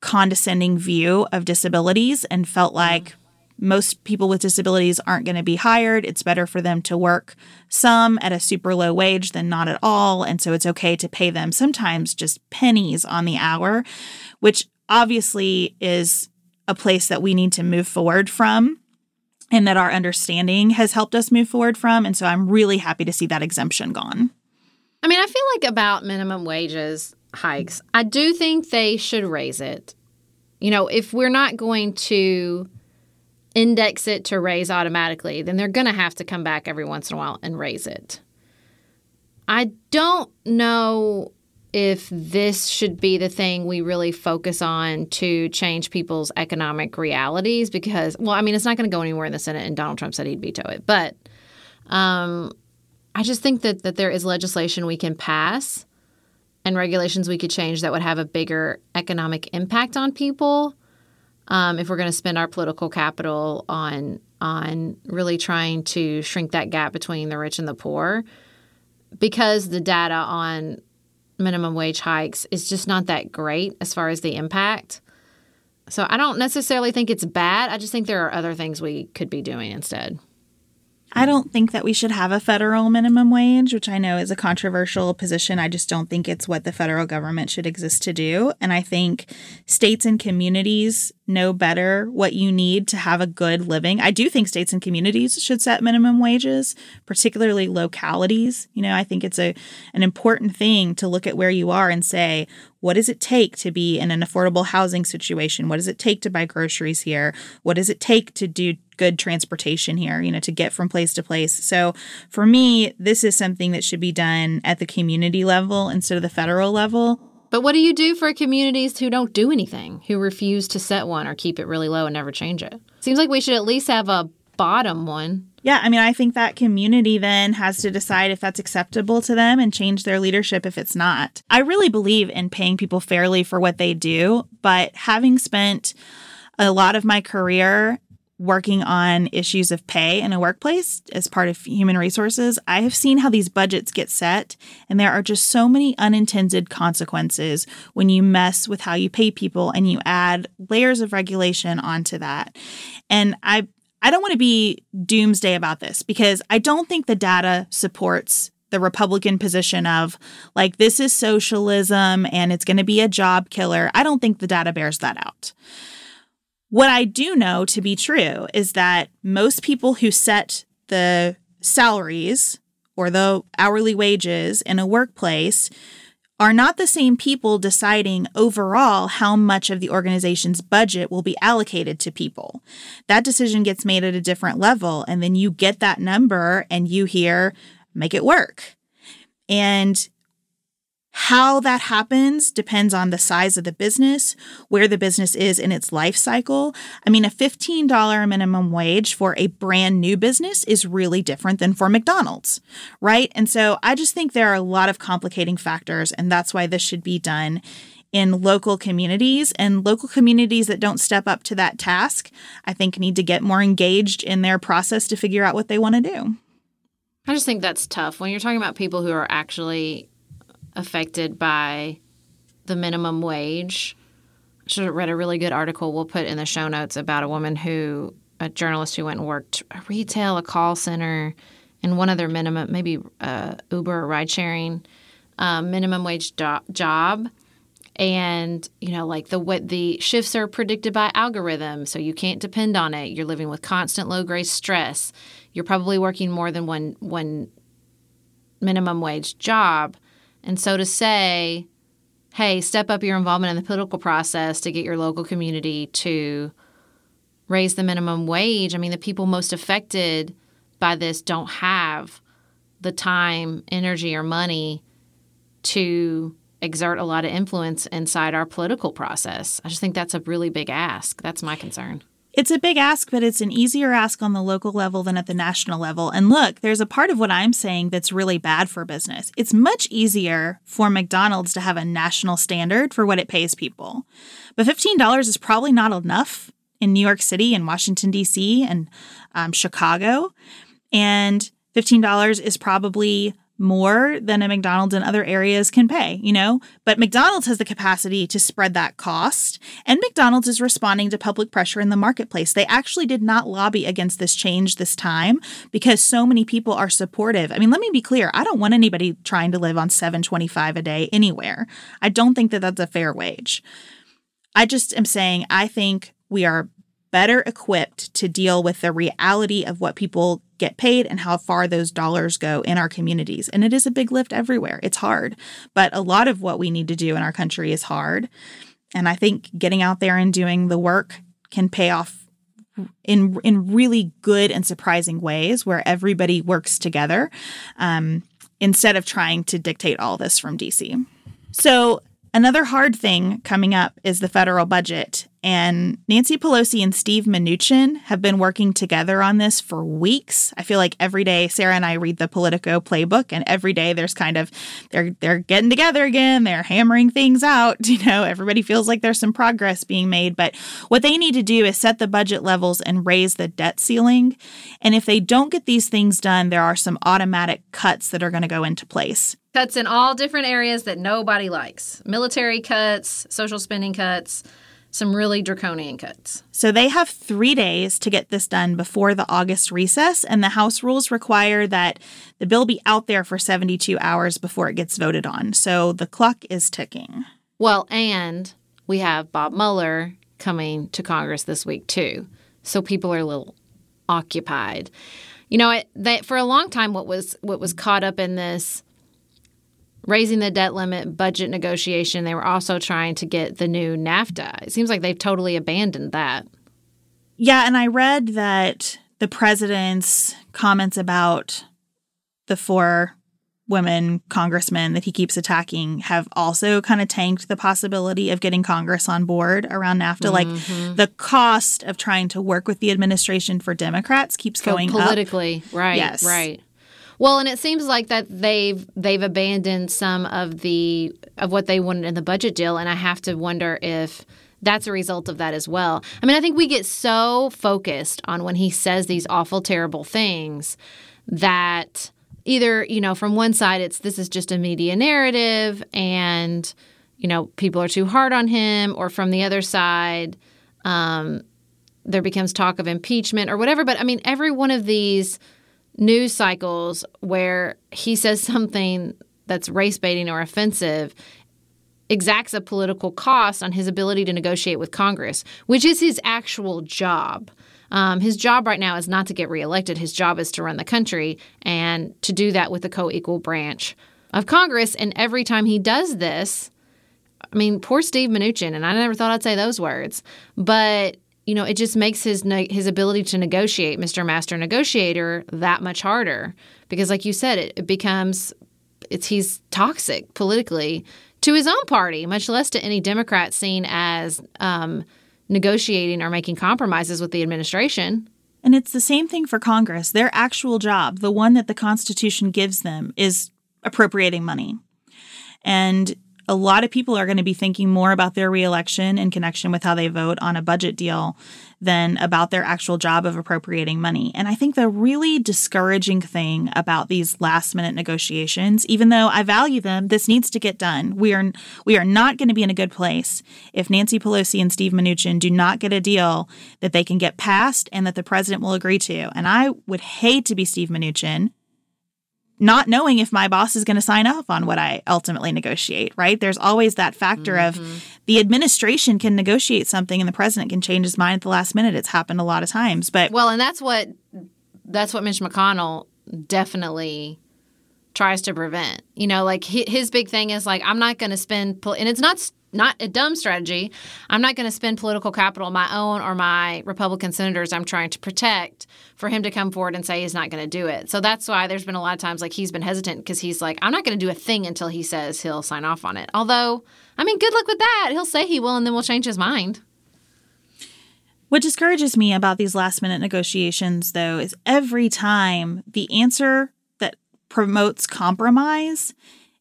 condescending view of disabilities and felt mm-hmm. like most people with disabilities aren't going to be hired. It's better for them to work some at a super low wage than not at all. And so it's okay to pay them sometimes just pennies on the hour, which obviously is a place that we need to move forward from and that our understanding has helped us move forward from. And so I'm really happy to see that exemption gone. I mean, I feel like about minimum wages hikes, I do think they should raise it. You know, if we're not going to index it to raise automatically, then they're going to have to come back every once in a while and raise it. I don't know if this should be the thing we really focus on to change people's economic realities because well i mean it's not going to go anywhere in the senate and donald trump said he'd veto it but um, i just think that, that there is legislation we can pass and regulations we could change that would have a bigger economic impact on people um, if we're going to spend our political capital on on really trying to shrink that gap between the rich and the poor. Because the data on minimum wage hikes is just not that great as far as the impact. So I don't necessarily think it's bad. I just think there are other things we could be doing instead. I don't think that we should have a federal minimum wage, which I know is a controversial position. I just don't think it's what the federal government should exist to do. And I think states and communities know better what you need to have a good living. I do think states and communities should set minimum wages, particularly localities. You know, I think it's a an important thing to look at where you are and say, what does it take to be in an affordable housing situation? What does it take to buy groceries here? What does it take to do good transportation here, you know, to get from place to place? So for me, this is something that should be done at the community level instead of the federal level. But what do you do for communities who don't do anything, who refuse to set one or keep it really low and never change it? Seems like we should at least have a bottom one. Yeah, I mean, I think that community then has to decide if that's acceptable to them and change their leadership if it's not. I really believe in paying people fairly for what they do, but having spent a lot of my career working on issues of pay in a workplace as part of human resources, I have seen how these budgets get set, and there are just so many unintended consequences when you mess with how you pay people and you add layers of regulation onto that. And I I don't want to be doomsday about this because I don't think the data supports the Republican position of like, this is socialism and it's going to be a job killer. I don't think the data bears that out. What I do know to be true is that most people who set the salaries or the hourly wages in a workplace are not the same people deciding overall how much of the organization's budget will be allocated to people. That decision gets made at a different level, and then you get that number and you hear, make it work. And how that happens depends on the size of the business, where the business is in its life cycle. I mean, a $15 minimum wage for a brand new business is really different than for McDonald's, right? And so I just think there are a lot of complicating factors, and that's why this should be done in local communities and local communities that don't step up to that task i think need to get more engaged in their process to figure out what they want to do I just think that's tough when you're talking about people who are actually affected by the minimum wage. I should have read a really good article we'll put in the show notes about a woman who, a journalist who went and worked a retail, a call center, and one other minimum, maybe uh, Uber or ride sharing uh, minimum wage do- job. And you know, like the what the shifts are predicted by algorithm, so you can't depend on it. You're living with constant low grade stress you're probably working more than one one minimum wage job. And so to say, hey, step up your involvement in the political process to get your local community to raise the minimum wage. I mean, the people most affected by this don't have the time, energy, or money to exert a lot of influence inside our political process. I just think that's a really big ask. That's my concern. It's a big ask, but it's an easier ask on the local level than at the national level. And look, there's a part of what I'm saying that's really bad for business. It's much easier for McDonald's to have a national standard for what it pays people. But $15 is probably not enough in New York City and Washington, D.C., and um, Chicago. And $15 is probably more than a McDonald's in other areas can pay, you know? But McDonald's has the capacity to spread that cost, and McDonald's is responding to public pressure in the marketplace. They actually did not lobby against this change this time because so many people are supportive. I mean, let me be clear, I don't want anybody trying to live on 725 a day anywhere. I don't think that that's a fair wage. I just am saying I think we are better equipped to deal with the reality of what people get paid and how far those dollars go in our communities. And it is a big lift everywhere. It's hard, but a lot of what we need to do in our country is hard. And I think getting out there and doing the work can pay off in in really good and surprising ways where everybody works together um, instead of trying to dictate all this from DC. So Another hard thing coming up is the federal budget. And Nancy Pelosi and Steve Mnuchin have been working together on this for weeks. I feel like every day Sarah and I read the Politico playbook, and every day there's kind of they're they're getting together again, they're hammering things out. You know, everybody feels like there's some progress being made. But what they need to do is set the budget levels and raise the debt ceiling. And if they don't get these things done, there are some automatic cuts that are going to go into place. Cuts in all different areas that nobody likes military cuts, social spending cuts, some really draconian cuts. So they have three days to get this done before the August recess, and the House rules require that the bill be out there for 72 hours before it gets voted on. So the clock is ticking. Well, and we have Bob Mueller coming to Congress this week, too. So people are a little occupied. You know, it, that for a long time, what was what was caught up in this raising the debt limit, budget negotiation. They were also trying to get the new NAFTA. It seems like they've totally abandoned that. Yeah, and I read that the president's comments about the four women congressmen that he keeps attacking have also kind of tanked the possibility of getting Congress on board around NAFTA. Mm-hmm. Like the cost of trying to work with the administration for Democrats keeps going politically. Up. Right. Yes. Right. Well, and it seems like that they've they've abandoned some of the of what they wanted in the budget deal, and I have to wonder if that's a result of that as well. I mean, I think we get so focused on when he says these awful, terrible things that either you know from one side it's this is just a media narrative and you know people are too hard on him, or from the other side. Um, there becomes talk of impeachment or whatever. But I mean, every one of these news cycles where he says something that's race baiting or offensive exacts a political cost on his ability to negotiate with Congress, which is his actual job. Um, his job right now is not to get reelected. His job is to run the country and to do that with the co equal branch of Congress. And every time he does this, I mean, poor Steve Mnuchin, and I never thought I'd say those words, but you know, it just makes his his ability to negotiate, Mr. Master Negotiator, that much harder because, like you said, it, it becomes it's he's toxic politically to his own party, much less to any Democrat seen as um, negotiating or making compromises with the administration. And it's the same thing for Congress. Their actual job, the one that the Constitution gives them, is appropriating money. And a lot of people are going to be thinking more about their reelection in connection with how they vote on a budget deal than about their actual job of appropriating money. And I think the really discouraging thing about these last minute negotiations, even though I value them, this needs to get done. We are we are not going to be in a good place if Nancy Pelosi and Steve Mnuchin do not get a deal that they can get passed and that the president will agree to. And I would hate to be Steve Mnuchin not knowing if my boss is going to sign off on what I ultimately negotiate, right? There's always that factor mm-hmm. of the administration can negotiate something and the president can change his mind at the last minute. It's happened a lot of times. But Well, and that's what that's what Mitch McConnell definitely tries to prevent. You know, like his big thing is like I'm not going to spend and it's not not a dumb strategy. I'm not going to spend political capital, my own or my Republican senators I'm trying to protect, for him to come forward and say he's not going to do it. So that's why there's been a lot of times like he's been hesitant because he's like, I'm not going to do a thing until he says he'll sign off on it. Although, I mean, good luck with that. He'll say he will and then we'll change his mind. What discourages me about these last minute negotiations, though, is every time the answer that promotes compromise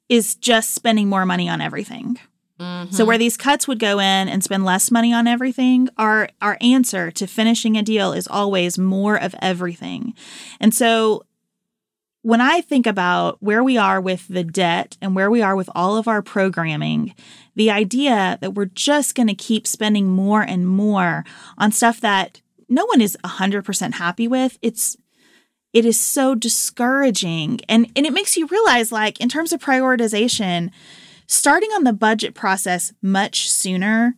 is just spending more money on everything. Mm-hmm. So where these cuts would go in and spend less money on everything, our our answer to finishing a deal is always more of everything. And so when I think about where we are with the debt and where we are with all of our programming, the idea that we're just going to keep spending more and more on stuff that no one is 100% happy with, it's it is so discouraging and and it makes you realize like in terms of prioritization, starting on the budget process much sooner,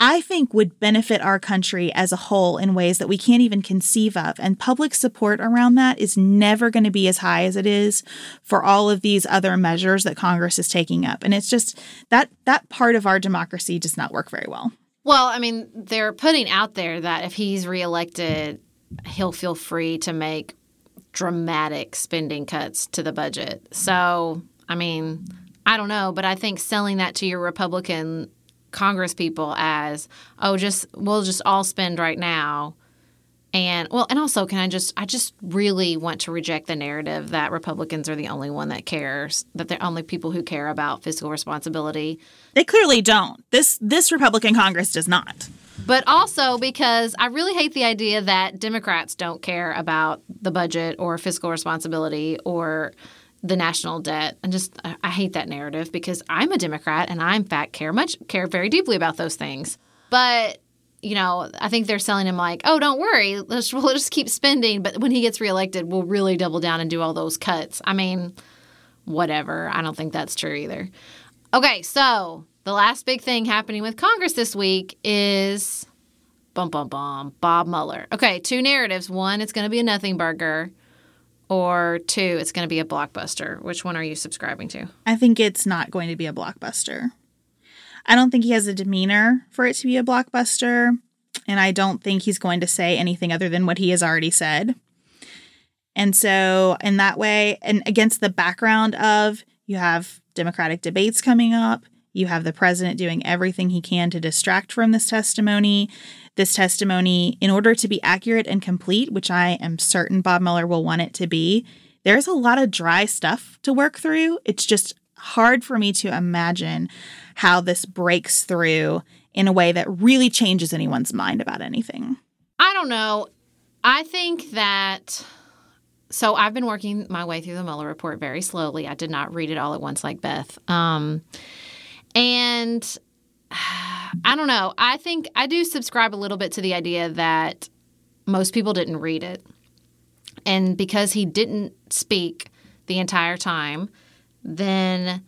I think would benefit our country as a whole in ways that we can't even conceive of. And public support around that is never going to be as high as it is for all of these other measures that Congress is taking up. And it's just that that part of our democracy does not work very well. Well, I mean, they're putting out there that if he's reelected, he'll feel free to make dramatic spending cuts to the budget. So, I mean, I don't know, but I think selling that to your Republican Congress people as, oh, just we'll just all spend right now. And well, and also, can I just I just really want to reject the narrative that Republicans are the only one that cares, that they're only people who care about fiscal responsibility. They clearly don't. This this Republican Congress does not. But also because I really hate the idea that Democrats don't care about the budget or fiscal responsibility or the national debt and just I hate that narrative because I'm a Democrat and I in fact care much care very deeply about those things. But you know, I think they're selling him like, oh, don't worry, let's we'll just keep spending. But when he gets reelected, we'll really double down and do all those cuts. I mean, whatever. I don't think that's true either. Okay, so the last big thing happening with Congress this week is bum bum bum Bob Mueller. Okay, two narratives. One, it's going to be a nothing burger or two, it's going to be a blockbuster. Which one are you subscribing to? I think it's not going to be a blockbuster. I don't think he has a demeanor for it to be a blockbuster, and I don't think he's going to say anything other than what he has already said. And so, in that way, and against the background of you have Democratic debates coming up, you have the president doing everything he can to distract from this testimony this testimony in order to be accurate and complete, which I am certain Bob Mueller will want it to be, there's a lot of dry stuff to work through. It's just hard for me to imagine how this breaks through in a way that really changes anyone's mind about anything. I don't know. I think that. So I've been working my way through the Mueller report very slowly. I did not read it all at once like Beth. Um, and I don't know. I think I do subscribe a little bit to the idea that most people didn't read it. And because he didn't speak the entire time, then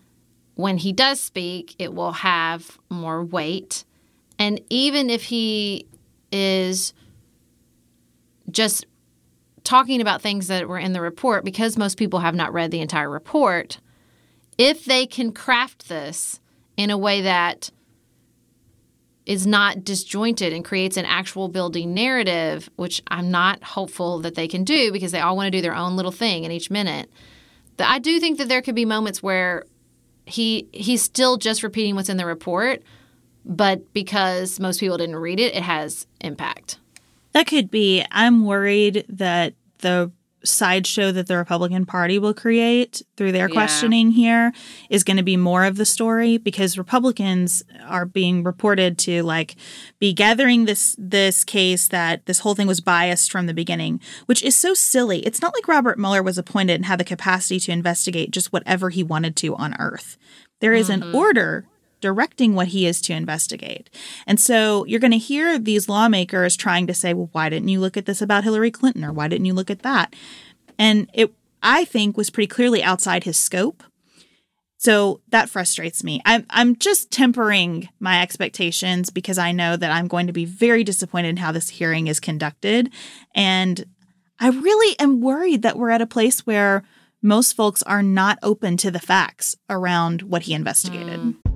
when he does speak, it will have more weight. And even if he is just talking about things that were in the report, because most people have not read the entire report, if they can craft this in a way that is not disjointed and creates an actual building narrative, which I'm not hopeful that they can do because they all want to do their own little thing in each minute. I do think that there could be moments where he he's still just repeating what's in the report, but because most people didn't read it, it has impact. That could be. I'm worried that the sideshow that the Republican Party will create through their Yeah. questioning here is going to be more of the story because Republicans are being reported to like be gathering this this case that this whole thing was biased from the beginning, which is so silly. It's not like Robert Mueller was appointed and had the capacity to investigate just whatever he wanted to on Earth. There is an mm-hmm. order directing what he is to investigate. And so you're going to hear these lawmakers trying to say, well, why didn't you look at this about Hillary Clinton or why didn't you look at that? And it, I think, was pretty clearly outside his scope. So that frustrates me. I'm, I'm just tempering my expectations because I know that I'm going to be very disappointed in how this hearing is conducted. And I really am worried that we're at a place where most folks are not open to the facts around what he investigated. Mm.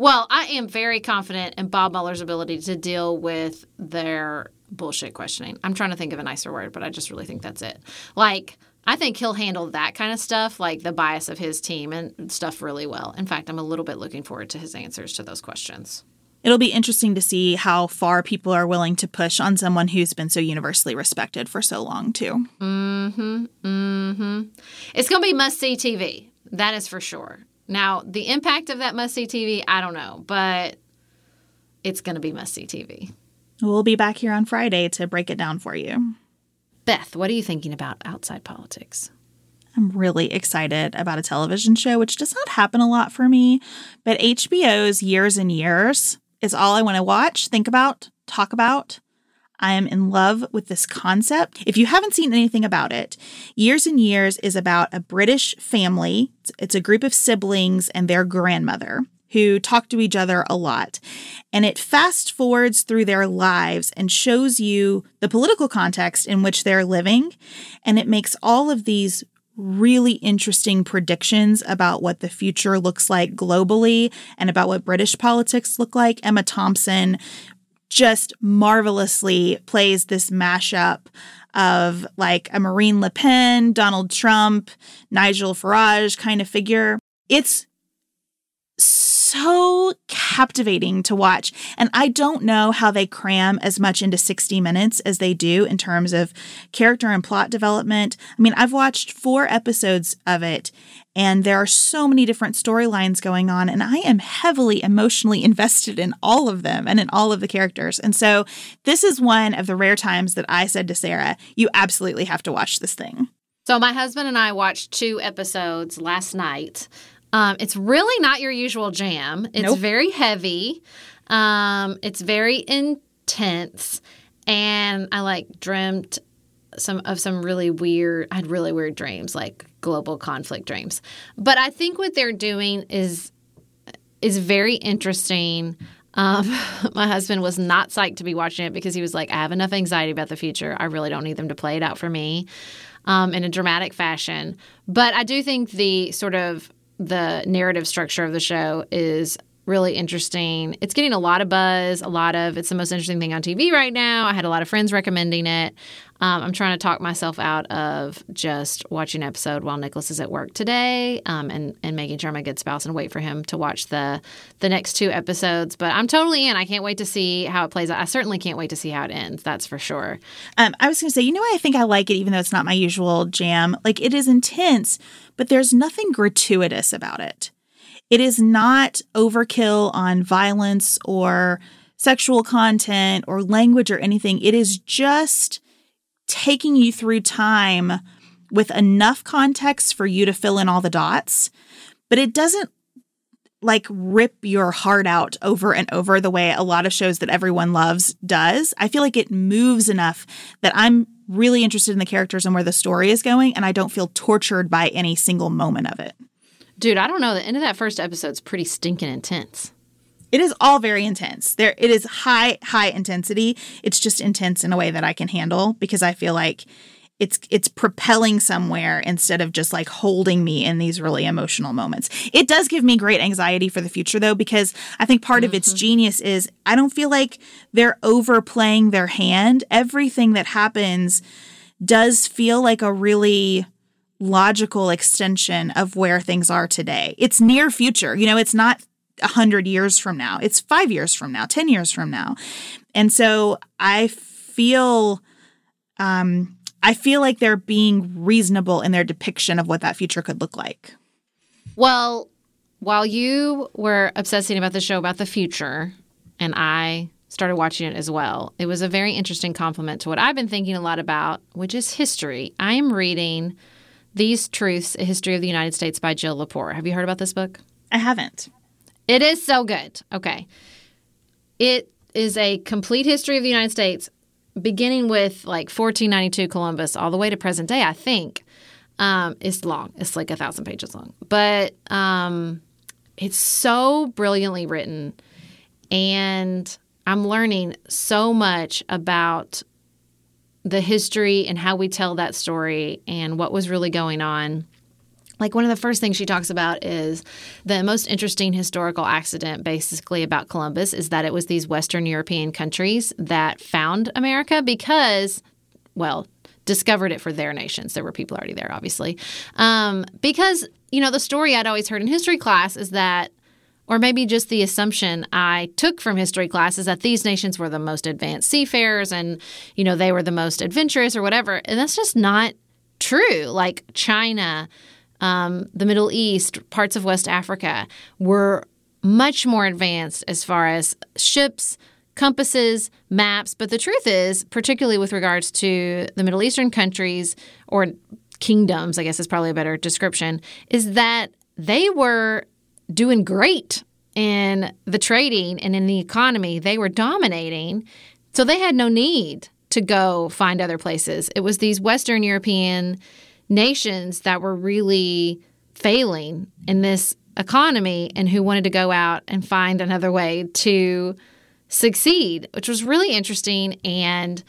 Well, I am very confident in Bob Mueller's ability to deal with their bullshit questioning. I'm trying to think of a nicer word, but I just really think that's it. Like, I think he'll handle that kind of stuff, like the bias of his team and stuff, really well. In fact, I'm a little bit looking forward to his answers to those questions. It'll be interesting to see how far people are willing to push on someone who's been so universally respected for so long, too. Mm-hmm. Mm-hmm. It's going to be must-see TV. That is for sure. Now, the impact of that must-see TV, I don't know, but it's going to be must-see TV. We'll be back here on Friday to break it down for you. Beth, what are you thinking about outside politics? I'm really excited about a television show, which does not happen a lot for me, but HBO's Years and Years is all I want to watch, think about, talk about. I am in love with this concept. If you haven't seen anything about it, Years and Years is about a British family. It's a group of siblings and their grandmother who talk to each other a lot. And it fast forwards through their lives and shows you the political context in which they're living. And it makes all of these really interesting predictions about what the future looks like globally and about what British politics look like. Emma Thompson just marvelously plays this mashup of like a Marine Le Pen, Donald Trump, Nigel Farage kind of figure. It's so captivating to watch. And I don't know how they cram as much into 60 minutes as they do in terms of character and plot development. I mean, I've watched four episodes of it, and there are so many different storylines going on, and I am heavily emotionally invested in all of them and in all of the characters. And so, this is one of the rare times that I said to Sarah, You absolutely have to watch this thing. So, my husband and I watched two episodes last night. Um, it's really not your usual jam. It's Nope. very heavy. Um, it's very intense, and I like dreamt some of some really weird. I had really weird dreams, like global conflict dreams. But I think what they're doing is is very interesting. Um, my husband was not psyched to be watching it because he was like, I have enough anxiety about the future. I really don't need them to play it out for me um, in a dramatic fashion. But I do think the sort of the narrative structure of the show is really interesting. It's getting a lot of buzz, a lot of it's the most interesting thing on TV right now. I had a lot of friends recommending it. Um, I'm trying to talk myself out of just watching an episode while Nicholas is at work today, um, and and making sure I'm a good spouse and wait for him to watch the the next two episodes. But I'm totally in. I can't wait to see how it plays out. I certainly can't wait to see how it ends. That's for sure. Um, I was going to say, you know I think I like it, even though it's not my usual jam? Like, it is intense, but there's nothing gratuitous about it. It is not overkill on violence or sexual content or language or anything. It is just taking you through time with enough context for you to fill in all the dots, but it doesn't like rip your heart out over and over the way a lot of shows that everyone loves does. I feel like it moves enough that I'm really interested in the characters and where the story is going, and I don't feel tortured by any single moment of it. Dude, I don't know. The end of that first episode's pretty stinking intense. It is all very intense. There it is high high intensity. It's just intense in a way that I can handle because I feel like it's it's propelling somewhere instead of just like holding me in these really emotional moments. It does give me great anxiety for the future though because I think part of its mm-hmm. genius is I don't feel like they're overplaying their hand. Everything that happens does feel like a really logical extension of where things are today. It's near future. You know, it's not a hundred years from now. It's five years from now, 10 years from now. And so I feel um I feel like they're being reasonable in their depiction of what that future could look like. Well, while you were obsessing about the show about the future, and I started watching it as well, it was a very interesting complement to what I've been thinking a lot about, which is history. I am reading These Truths, A History of the United States by Jill Lepore. Have you heard about this book? I haven't. It is so good. Okay. It is a complete history of the United States, beginning with like 1492 Columbus all the way to present day, I think. Um, it's long. It's like a thousand pages long. But um, it's so brilliantly written. And I'm learning so much about the history and how we tell that story and what was really going on. Like one of the first things she talks about is the most interesting historical accident, basically about Columbus, is that it was these Western European countries that found America because, well, discovered it for their nations. There were people already there, obviously. Um, because, you know, the story I'd always heard in history class is that or maybe just the assumption I took from history class is that these nations were the most advanced seafarers and, you know, they were the most adventurous or whatever. And that's just not true. Like China, um, the Middle East, parts of West Africa were much more advanced as far as ships, compasses, maps. But the truth is, particularly with regards to the Middle Eastern countries or kingdoms, I guess is probably a better description, is that they were doing great in the trading and in the economy. They were dominating. So they had no need to go find other places. It was these Western European nations that were really failing in this economy and who wanted to go out and find another way to succeed, which was really interesting. And,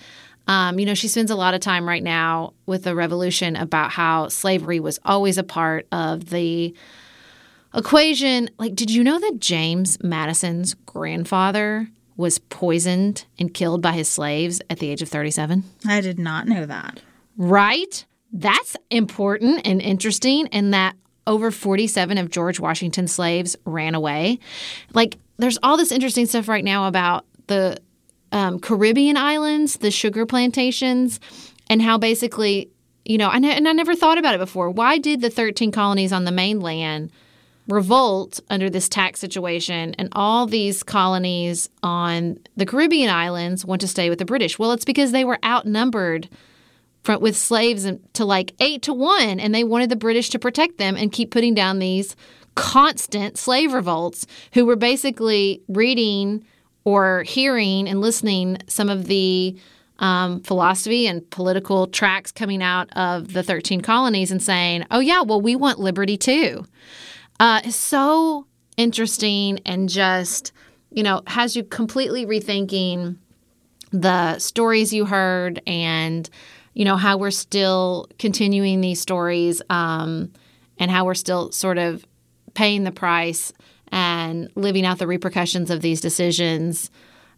um, you know, she spends a lot of time right now with the revolution about how slavery was always a part of the equation. Like, did you know that James Madison's grandfather was poisoned and killed by his slaves at the age of 37? I did not know that. Right? That's important and interesting, and that over 47 of George Washington's slaves ran away. Like, there's all this interesting stuff right now about the um, Caribbean islands, the sugar plantations, and how basically, you know, and, and I never thought about it before. Why did the 13 colonies on the mainland revolt under this tax situation, and all these colonies on the Caribbean islands want to stay with the British? Well, it's because they were outnumbered from, with slaves to like eight to one, and they wanted the British to protect them and keep putting down these constant slave revolts who were basically reading or hearing and listening some of the um, philosophy and political tracks coming out of the 13 colonies and saying, oh, yeah, well, we want liberty too. Uh, so interesting and just, you know, has you completely rethinking the stories you heard and you know how we're still continuing these stories um, and how we're still sort of paying the price and living out the repercussions of these decisions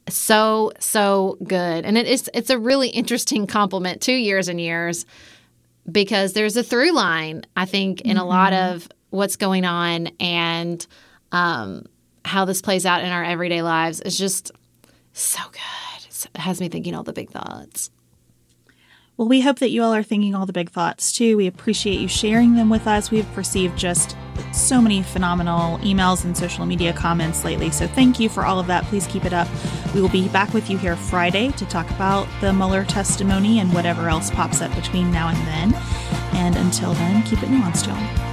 so so good and it is it's a really interesting complement to years and years because there's a through line i think in mm-hmm. a lot mm-hmm. of what's going on and um, how this plays out in our everyday lives is just so good it has me thinking all the big thoughts well, we hope that you all are thinking all the big thoughts too. We appreciate you sharing them with us. We've received just so many phenomenal emails and social media comments lately. So thank you for all of that. Please keep it up. We will be back with you here Friday to talk about the Mueller testimony and whatever else pops up between now and then. And until then, keep it nuanced, y'all.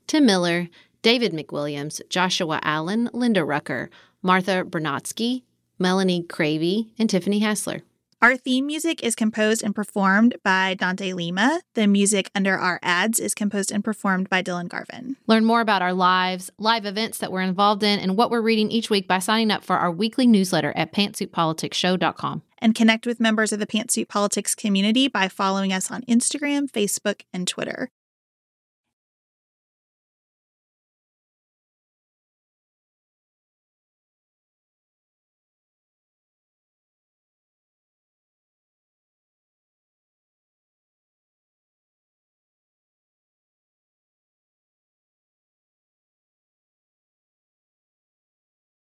Tim Miller, David McWilliams, Joshua Allen, Linda Rucker, Martha Bernotsky, Melanie Cravey, and Tiffany Hassler. Our theme music is composed and performed by Dante Lima. The music under our ads is composed and performed by Dylan Garvin. Learn more about our lives, live events that we're involved in, and what we're reading each week by signing up for our weekly newsletter at pantsuitpoliticsshow.com. And connect with members of the Pantsuit Politics community by following us on Instagram, Facebook, and Twitter.